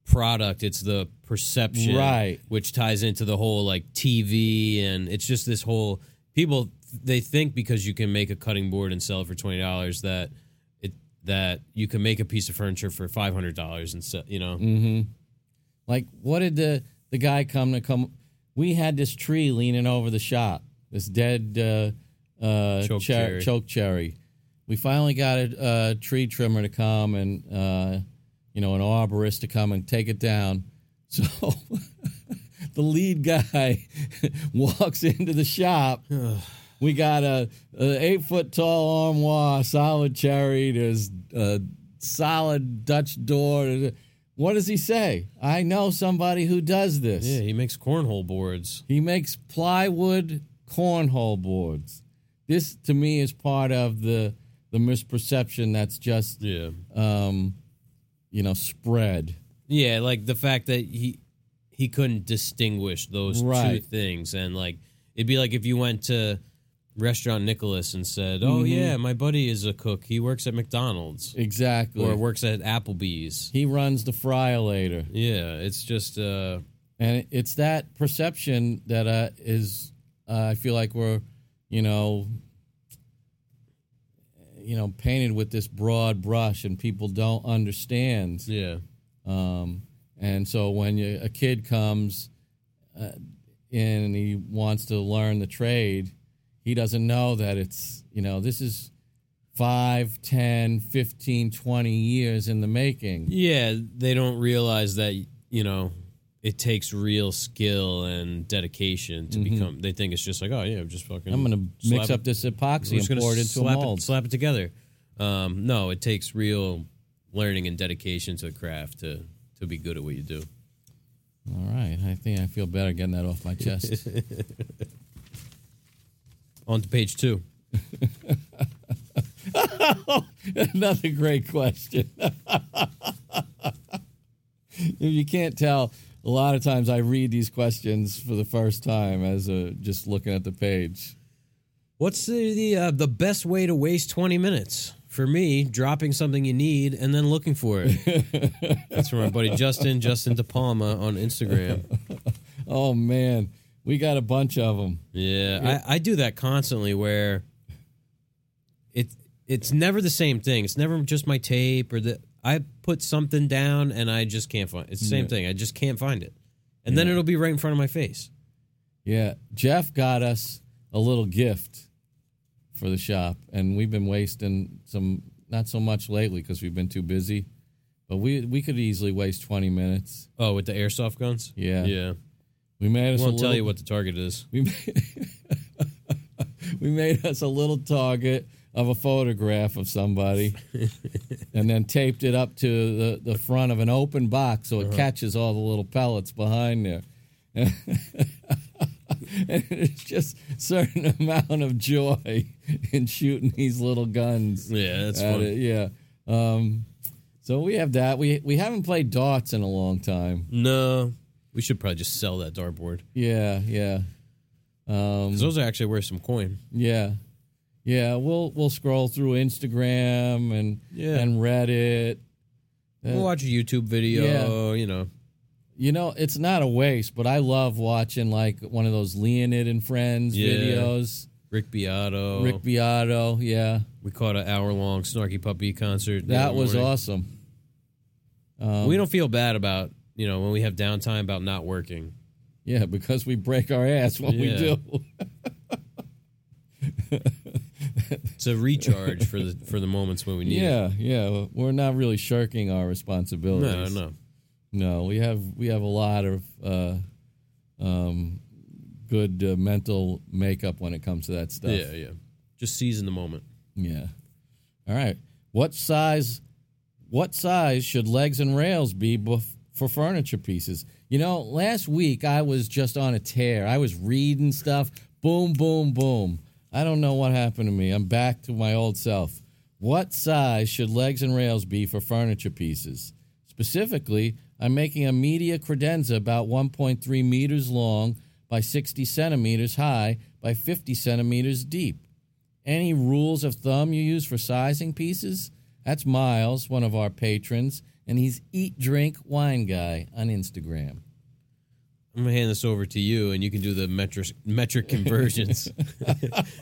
product, it's the perception Right. which ties into the whole like TV and it's just this whole people they think because you can make a cutting board and sell it for $20 that it that you can make a piece of furniture for $500 and so you know. Mm-hmm. Like, what did the the guy come to come? We had this tree leaning over the shop. This dead uh, uh, Choke cher- cherry. choke cherry. We finally got a, a tree trimmer to come and uh, you know an arborist to come and take it down. So the lead guy walks into the shop. we got a, a eight foot tall armoire, solid cherry. There's a solid Dutch door. What does he say? I know somebody who does this. Yeah, he makes cornhole boards. He makes plywood cornhole boards. This to me is part of the the misperception that's just Yeah. um, you know spread. Yeah, like the fact that he he couldn't distinguish those two things, and like it'd be like if you went to restaurant Nicholas and said, "Oh Mhm. yeah, my buddy is a cook. He works at McDonald's Exactly. or works at Applebee's." he runs the fryer later. Yeah, it's just uh and it's that perception that uh, is uh, I feel like we're you know you know painted with this broad brush and people don't understand yeah. um, and so when you, a kid comes uh, in and he wants to learn the trade he doesn't know that it's you know this is 5 10 15 20 years in the making Yeah, they don't realize that you know it takes real skill and dedication to become. They think it's just like, oh yeah, just fucking. Mm-hmm. i'm going to mix slap up this We're epoxy and gonna pour it into a mold It, slap it together. Um, no, it takes real learning and dedication to the craft to to be good at what you do. All right. I think I feel better getting that off my chest. On to page two. Another great question. if you can't tell, a lot of times I read these questions for the first time as a, just looking at the page. What's the the, uh, the best way to waste twenty minutes? For me, dropping something you need and then looking for it. That's from our buddy Justin, Justin De Palma on Instagram. Oh, man. We got a bunch of them. Yeah, I, I do that constantly where it it's never the same thing. It's never just my tape or the I put something down and I just can't find it's the same Yeah. thing. I just can't find it. And then it'll be right in front of my face. Yeah. Jeff got us a little gift for the shop, and we've been wasting some, not so much lately because we've been too busy, but we, we could easily waste 20 minutes. Oh, with the airsoft guns? Yeah. Yeah. We made us a won't little, tell you what the target is. we made, we made us a little target of a photograph of somebody and then taped it up to the, the front of an open box so it catches all the little pellets behind there and it's just certain amount of joy in shooting these little guns. Yeah, that's at fun. it, Yeah. Um, so we have that. We we haven't played darts in a long time. No, we should probably just sell that dartboard. Yeah, yeah. Um, 'Cause those are actually worth some coin. yeah, yeah. We'll we'll scroll through Instagram and Yeah. and Reddit. Uh, We'll watch a YouTube video. You know, You know, it's not a waste, but I love watching like one of those Leonid and Friends Yeah. videos. Rick Beato. Rick Beato, yeah, we caught an hour long Snarky Puppy concert. the that other was morning. awesome. Um, we don't feel bad about you know when we have downtime about not working. yeah, because we break our ass when we do. It's a recharge for the for the moments when we need it. yeah, yeah, we're not really shirking our responsibilities. no. No, No, we have we have a lot of uh, um, good uh, mental makeup when it comes to that stuff. Yeah, yeah. Just season the moment. Yeah. All right. What size? What size should legs and rails be bef- for furniture pieces? You know, last week I was just on a tear. I was reading stuff. Boom, boom, boom. I don't know what happened to me. I'm back to my old self. What size should legs and rails be for furniture pieces? Specifically, I'm making a media credenza about 1.3 meters long by 60 centimeters high by 50 centimeters deep. Any rules of thumb you use for sizing pieces? That's Miles, one of our patrons, and he's Eat Drink Wine Guy on Instagram. I'm gonna hand this over to you, and you can do the metric metric conversions.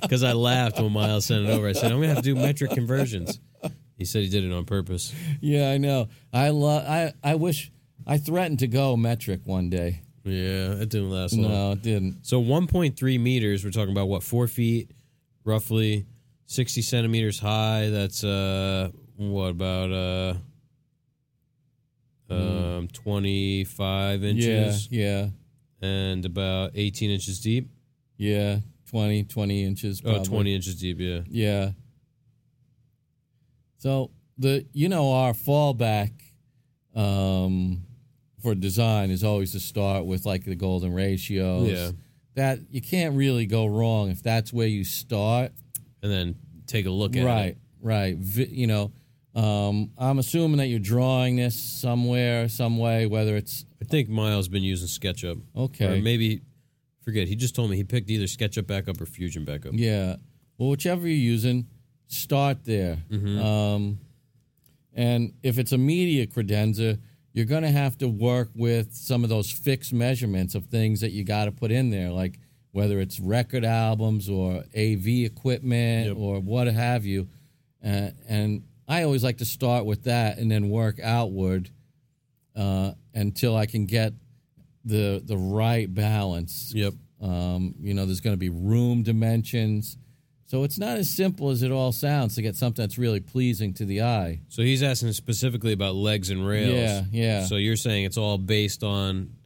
Because I laughed when Miles sent it over. I said, "I'm gonna have to do metric conversions." He said he did it on purpose. Yeah, I know. I love. I I wish I threatened to go metric one day. Yeah, it didn't last long. No, it didn't. So 1.3 meters. We're talking about what four feet, roughly 60 centimeters high. That's uh, what about uh, um, 25 inches Yeah, yeah, and about 18 inches deep. yeah. 20, 20 inches. Oh, 20 inches deep. Yeah. Yeah. So the you know our fallback um, for design is always to start with like the golden ratios. Yeah. That you can't really go wrong if that's where you start. And then take a look at right. it. Right. Vi- you know, um, I'm assuming that you're drawing this somewhere, some way, whether it's I think Miles been using SketchUp. Okay. Or maybe forget. He just told me he picked either SketchUp backup or Fusion backup. Yeah. Well, whichever you're using, start there. Um, and if it's a media credenza, you're going to have to work with some of those fixed measurements of things that you got to put in there, like whether it's record albums or AV equipment Yep. or what have you. Uh, and I always like to start with that and then work outward uh, until I can get the the right balance. Yep. Um, you know, there's going to be room dimensions. So it's not as simple as it all sounds to get something that's really pleasing to the eye. So he's asking specifically about legs and rails. Yeah, yeah. So you're saying it's all based on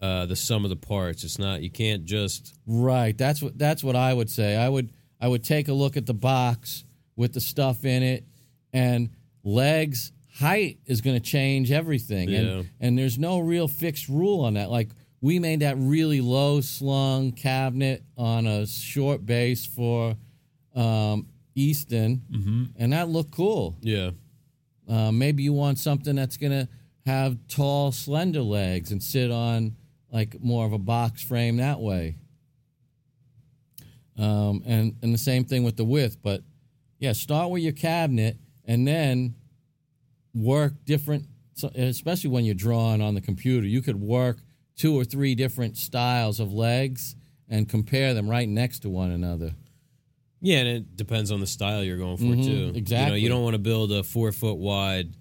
uh, the sum of the parts. It's not. You can't just. Right. That's what that's what I would say. I would I would take a look at the box with the stuff in it and legs height is going to change everything Yeah. and and there's no real fixed rule on that. Like we made that really low slung cabinet on a short base for um, Easton, and that looked cool. Yeah. Uh, maybe you want something that's going to have tall, slender legs and sit on like more of a box frame that way. Um, and and the same thing with the width, but yeah, start with your cabinet and then work different. So especially when you're drawing on the computer, you could work two or three different styles of legs and compare them right next to one another. Yeah, and it depends on the style you're going for mm-hmm. too. You know, exactly. you don't want to build a four foot wide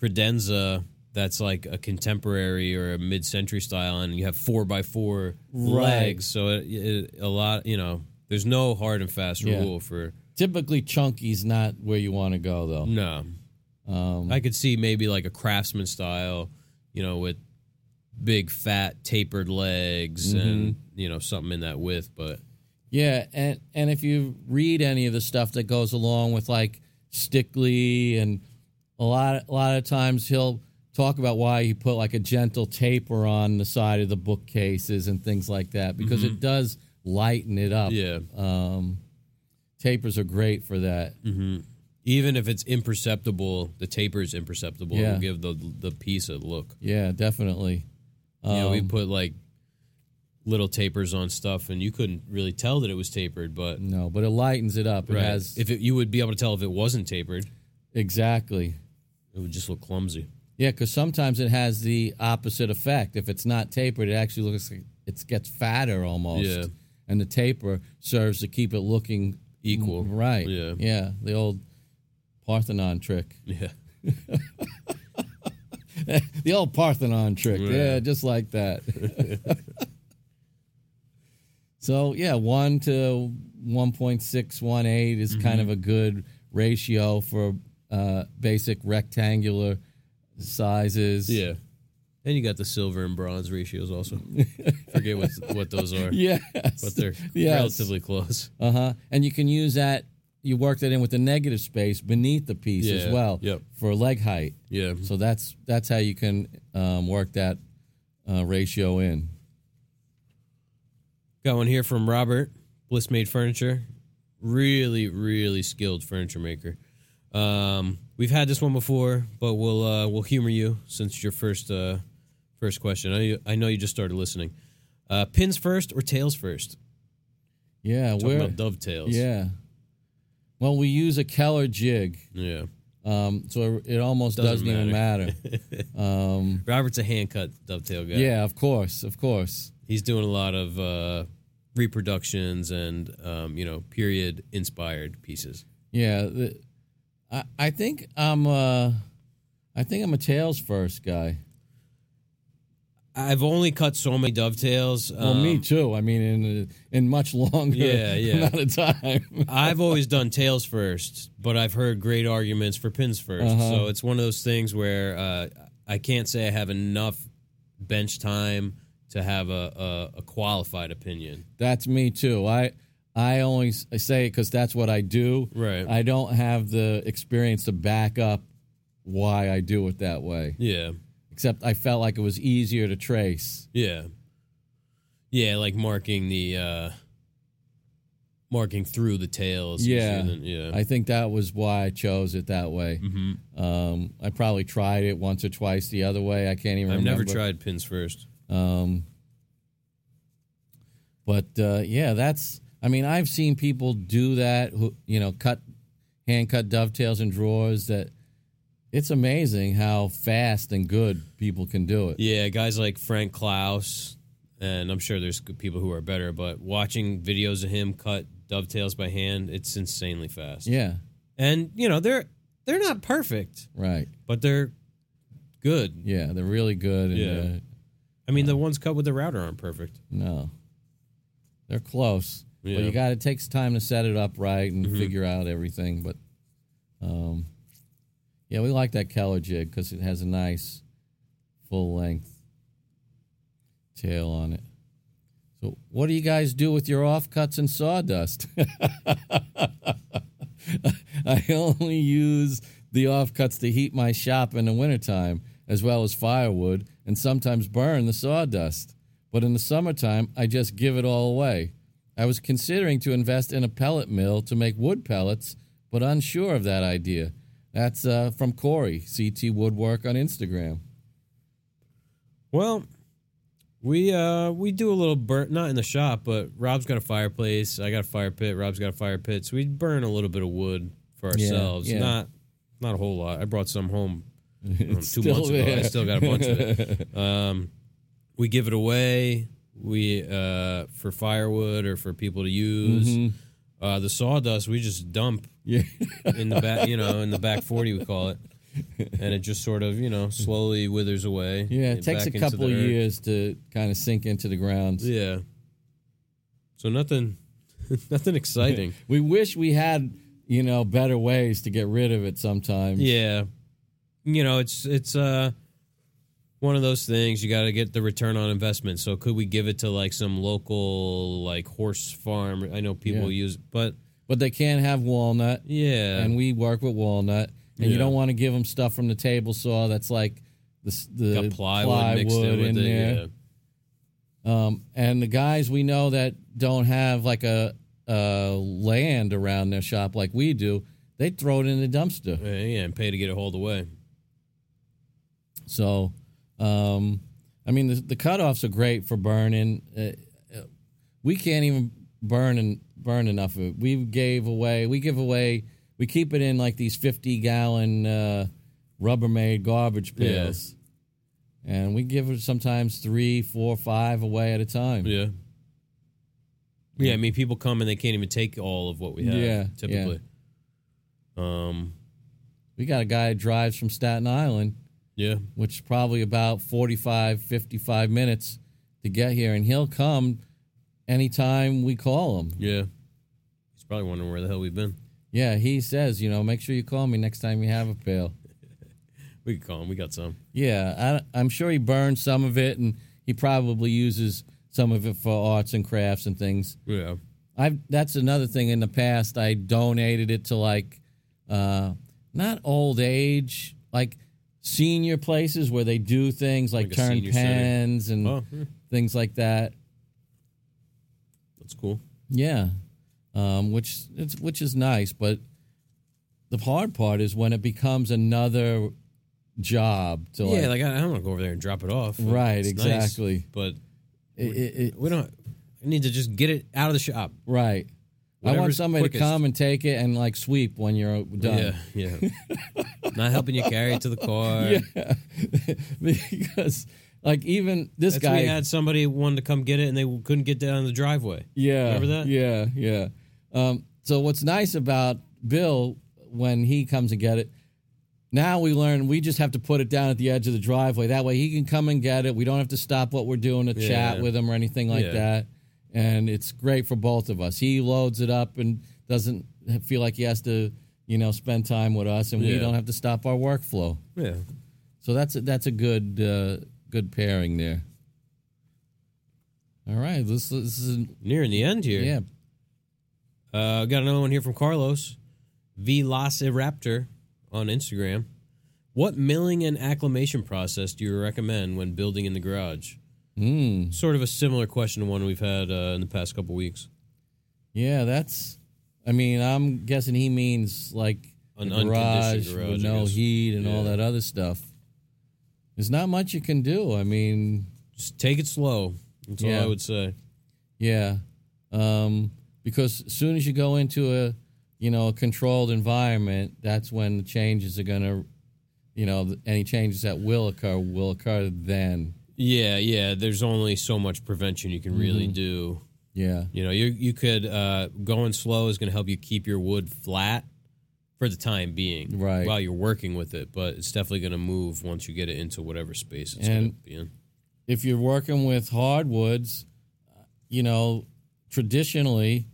credenza that's like a contemporary or a mid century style, and you have four by four Right. legs. So it, it, a lot, you know, there's no hard and fast Yeah. rule for Typically, chunky's not where you want to go, though. no. Um, I could see maybe like a craftsman style, you know, with big fat tapered legs and Mm-hmm. you know something in that width. But Yeah, and and if you read any of the stuff that goes along with like Stickley and a lot a lot of times he'll talk about why he put like a gentle taper on the side of the bookcases and things like that because it does lighten it up. Yeah. Um, tapers are great for that. Even if it's imperceptible, the taper is imperceptible. Yeah. It'll give the the piece a look. Yeah, definitely. you know, we Um, put like little tapers on stuff, and you couldn't really tell that it was tapered, but No, but it lightens it up. It right. has if it, you would be able to tell if it wasn't tapered, exactly. it would just look clumsy. Yeah, because sometimes it has the opposite effect. If it's not tapered, it actually looks like it gets fatter almost. Yeah. And the taper serves to keep it looking Equal. Right. Yeah. Yeah. The old Parthenon trick. Yeah. The old Parthenon trick. Yeah. Yeah, just like that. so yeah, one to one point six one eight is kind of a good ratio for uh, basic rectangular sizes. Yeah. And you got the silver and bronze ratios also. Forget what what those are, Yes. but they're Yes. relatively close. Uh huh. And you can use that. You work that in with the negative space beneath the piece Yeah. as well Yep. for leg height. Yeah. So that's that's how you can um, work that uh, ratio in. Got one here from Robert, Bliss Made Furniture. Really, really skilled furniture maker. Um, we've had this one before, but we'll uh, we'll humor you since your first uh, first question. I, I know you just started listening. Uh, pins first or tails first? Yeah, Talking we're about dovetails. yeah. Well, we use a Keller jig, yeah. um, so it almost Doesn't doesn't, even matter. um, Robert's a hand cut dovetail guy. yeah, of course, of course. he's doing a lot of uh, reproductions and um, you know period inspired pieces. Yeah, the, I I think I'm uh, I think I'm a tails first guy. I've only cut so many dovetails. Well, um, me too. I mean, in in much longer Yeah, yeah. amount of time. I've always done tails first, but I've heard great arguments for pins 1st Uh-huh. So it's one of those things where uh, I can't say I have enough bench time to have a, a, a qualified opinion. That's me too. I I only say it because that's what I do. Right. I don't have the experience to back up why I do it that way. Yeah. Except I felt like it was easier to trace. Yeah. Yeah, like marking the uh marking through the tails. Yeah. than- yeah. I think that was why I chose it that way. hmm Um, I probably tried it once or twice the other way. I can't even I've remember. never tried pins first. Um, but uh, yeah, that's. I mean, I've seen people do that. Who you know, cut hand cut dovetails and drawers. That it's amazing how fast and good people can do it. Yeah, guys like Frank Klausz, and I'm sure there's people who are better, but watching videos of him cut dovetails by hand, it's insanely fast. Yeah, And you know, they're they're not perfect, right. but they're good. Yeah, they're really good. And, Yeah. uh, I mean, the ones cut with the router aren't perfect. no, they're close. Yeah. But you got it takes time to set it up right and Mhm. figure out everything. But um, yeah, we like that Keller jig because it has a nice full length tail on it. So, what do you guys do with your offcuts and sawdust? I only use the offcuts to heat my shop in the wintertime, as well as firewood, and sometimes burn the sawdust. But in the summertime, I just give it all away. I was considering to invest in a pellet mill to make wood pellets, but unsure of that idea. That's uh, from Corey, CT Woodwork on Instagram. Well, we uh we do a little burn not in the shop, but Rob's got a fireplace, I got a fire pit, Rob's got a fire pit, so we burn a little bit of wood for ourselves. yeah. Not not a whole lot. I brought some home um, two months ago. I still got a bunch of it. Um, we give it away. We uh, for firewood or for people to use. Mhm. Uh, the sawdust we just dump Yeah. in the back, you know, in the back forty we call it, and it just sort of you know slowly withers away. Yeah, it takes a couple of years to kind of sink into the ground. Yeah. So nothing, nothing exciting. We wish we had, you know, better ways to get rid of it sometimes. yeah, you know, it's it's uh one of those things you got to get the return on investment. So could we give it to like some local like horse farm? I know people Yeah. use, but But they can't have walnut, yeah, and we work with walnut. And you don't want to give them stuff from the table saw that's like the the plywood, mixed in with in it. there. Yeah. Um, and the guys we know that don't have like a, a land around their shop like we do, they throw it in the dumpster. Yeah, yeah, and pay to get it hauled away. So, um, I mean, the, the cutoffs are great for burning. Uh, uh, we can't even burn and burn enough of it. We gave away, we give away, we keep it in like these fifty gallon uh, Rubbermaid garbage Yeah. and we give it sometimes three, four, five away at a time. Yeah. Yeah, I mean, people come and they can't even take all of what we have. Yeah, typically. Um. We got a guy that drives from Staten Island, Yeah. which is probably about 45, 55 minutes to get here, and he'll come anytime we call him. Yeah. He's probably wondering where the hell we've been. Yeah, he says, you know, make sure you call me next time you have a pail. We could call him. We got some. Yeah, I, I'm sure he burns some of it, and he probably uses some of it for arts and crafts and things. Yeah. I've that's another thing. In the past, I donated it to like, uh, not old age, like senior places where they do things like, Like turn center. pens and Oh, hmm, things like that. that's cool. Yeah, um, which it's which is nice, but the hard part is when it becomes another job to yeah, like, like I, I don't want to go over there and drop it off. right, It's nice, exactly. but It, it, we don't. We need to just get it out of the shop. right. I want somebody quickest. to come and take it and like sweep when you're done. Yeah, yeah. Not helping you carry it to the car. Yeah, because like even this That's guy, we had somebody wanted to come get it and they couldn't get down the driveway. yeah, Remember that? Yeah, yeah. Um, so what's nice about Bill when he comes and get it, now we learn we just have to put it down at the edge of the driveway. That way he can come and get it. We don't have to stop what we're doing to chat with him or anything like Yeah. that. And it's great for both of us. He loads it up and doesn't feel like he has to, you know, spend time with us, and we don't have to stop our workflow. Yeah. So that's a, that's a good uh, good pairing there. All right, this, this is Nearing the end here. yeah. Uh, got another one here from Carlos, Velociraptor on Instagram. What milling and acclimation process do you recommend when building in the garage? Mm, Sort of a similar question to one we've had uh, in the past couple weeks. yeah, that's. I mean, I'm guessing he means like An garage, unconditioned garage, with no heat and all that other stuff. There's not much you can do. I mean, Just take it slow. That's Yeah. all I would say. yeah, um, because as soon as you go into a you know a controlled environment, that's when the changes are gonna, you know, any changes that will occur will occur then. Yeah, yeah. There's only so much prevention you can really Mm-hmm. do. Yeah. You know, you you could uh, going slow is going to help you keep your wood flat for the time being, Right. While you're working with it, but it's definitely going to move once you get it into whatever space it's going to be in. if you're working with hardwoods, you know, traditionally,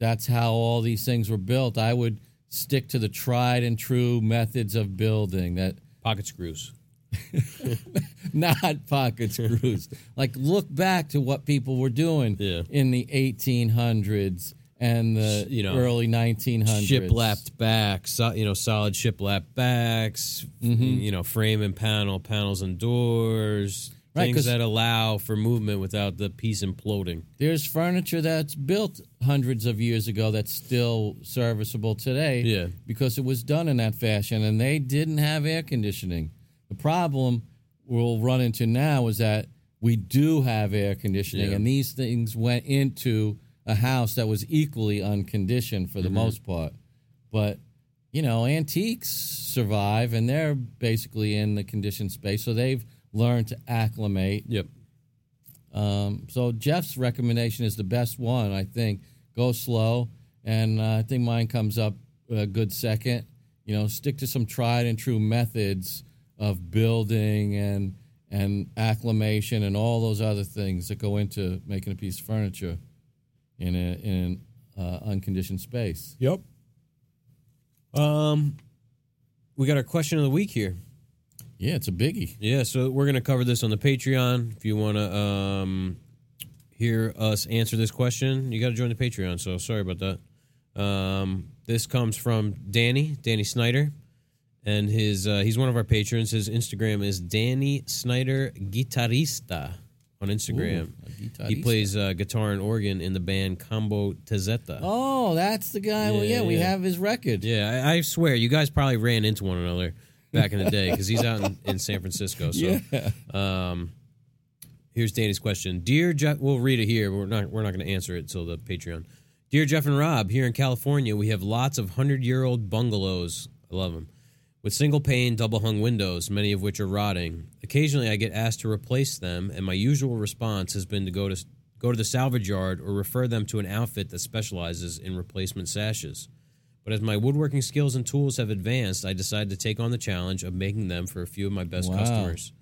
that's how all these things were built. I would stick to the tried and true methods of building that Pocket screws. not pocket screws. like look back to what people were doing Yeah. in the 1800s and the You know, early 1900s. Shiplapped backs, so, you know, solid shiplap backs. Mm-hmm. You know, frame and panel, panels and doors. Right, things that allow for movement without the piece imploding. There's furniture that's built hundreds of years ago that's still serviceable today. Yeah. Because it was done in that fashion and they didn't have air conditioning. The problem we'll run into now is that we do have air conditioning Yeah. and these things went into a house that was equally unconditioned for the Mm-hmm. most part. But you know, antiques survive and they're basically in the conditioned space, so they've learned to acclimate Yep. um, so Jeff's recommendation is the best one, I think. Go slow, and uh, I think mine comes up a good second. You know, stick to some tried and true methods of building and and acclimation and all those other things that go into making a piece of furniture in a in an uh, unconditioned space. Yep. Um, we got our question of the week here. Yeah, it's a biggie. Yeah, so we're gonna cover this on the Patreon. If you want to um, hear us answer this question, you got to join the Patreon. So sorry about that. Um, this comes from Danny, Danny Snyder, and his uh, he's one of our patrons. His Instagram is Danny Snyder Guitarista on Instagram. Ooh, he plays uh, guitar and organ in the band Combo Tezeta. Oh, that's the guy. well, Yeah, yeah, we have his record. Yeah, I, I swear you guys probably ran into one another back in the day because he's out in, in San Francisco. So, Yeah. um, here's Danny's question: Dear Jeff, we'll read it here. We're not we're not going to answer it till the Patreon. Dear Jeff and Rob, here in California, we have lots of hundred year old bungalows. I love them. With single pane, double hung windows, many of which are rotting. Occasionally, I get asked to replace them, and my usual response has been to go to go to the salvage yard or refer them to an outfit that specializes in replacement sashes. But as my woodworking skills and tools have advanced, I decided to take on the challenge of making them for a few of my best Wow. customers.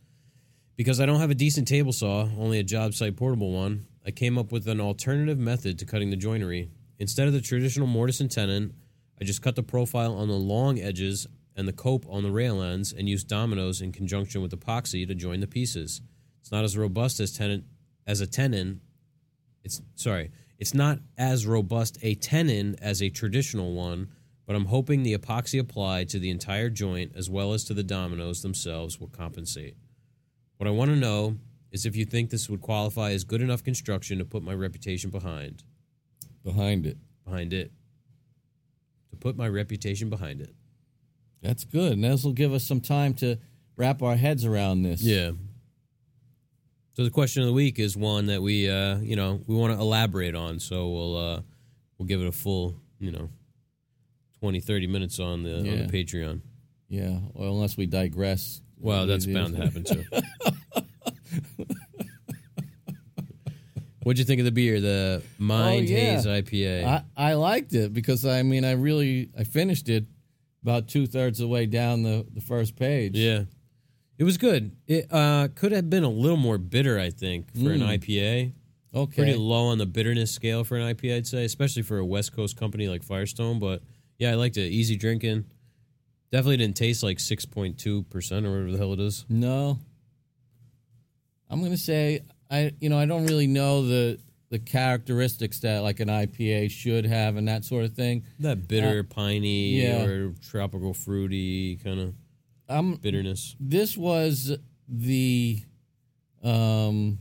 Because I don't have a decent table saw, only a job site portable one, I came up with an alternative method to cutting the joinery. Instead of the traditional mortise and tenon, I just cut the profile on the long edges and the cope on the rail ends and use dominoes in conjunction with epoxy to join the pieces. It's not as robust as tenon as a tenon. It's sorry, it's not as robust a tenon as a traditional one, but I'm hoping the epoxy applied to the entire joint as well as to the dominoes themselves will compensate. What I want to know is if you think this would qualify as good enough construction to put my reputation behind Behind it. behind it. To put my reputation behind it. That's good. And this will give us some time to wrap our heads around this. Yeah. So the question of the week is one that we uh, you know, we want to elaborate on, so we'll uh we'll give it a full, you know, 20 30 minutes on the on the Patreon. Yeah. Well, unless we digress. Well, that's bound to happen too. What'd you think of the beer, the Mind Oh, yeah. Haze IPA? I, I liked it because I mean I really I finished it about two thirds of the way down the, the first page. yeah, it was good. It uh, could have been a little more bitter, I think, for an Mm. IPA. Okay. Pretty low on the bitterness scale for an IPA, I'd say, especially for a West Coast company like Firestone. But yeah, I liked it. Easy drinking. Definitely didn't taste like six point two percent or whatever the hell it is. No. I'm gonna say I you know I don't really know the the characteristics that like an IPA should have and that sort of thing. That bitter, piney, yeah. or tropical fruity kind of I'm bitterness. this was the um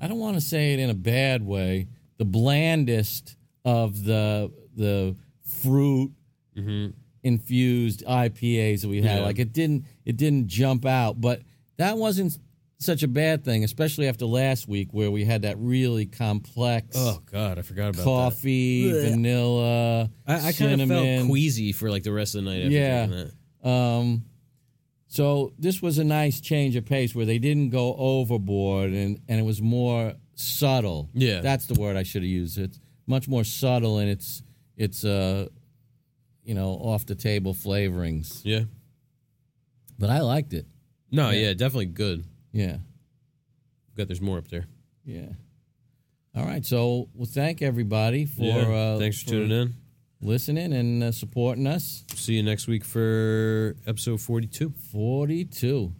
I don't want to say it in a bad way, the blandest of the the fruit Mm-hmm. infused IPAs that we had. Yeah. Like it didn't it didn't jump out, but that wasn't such a bad thing, especially after last week where we had that really complex Oh God, I forgot about coffee, Blech. vanilla. I, I kind of cinnamon. felt queasy for like the rest of the night. After Yeah. that. Um, so this was a nice change of pace where they didn't go overboard and, and it was more subtle. Yeah. That's the word I should have used. It's much more subtle and it's it's uh you know, off the table flavorings. Yeah. But I liked it. No, Yeah. yeah, definitely good. Yeah. Bet there's more up there. Yeah. All right. So we'll thank everybody for yeah. uh Thanks for, tuning in. listening and uh, supporting us. See you next week for episode 42. 42.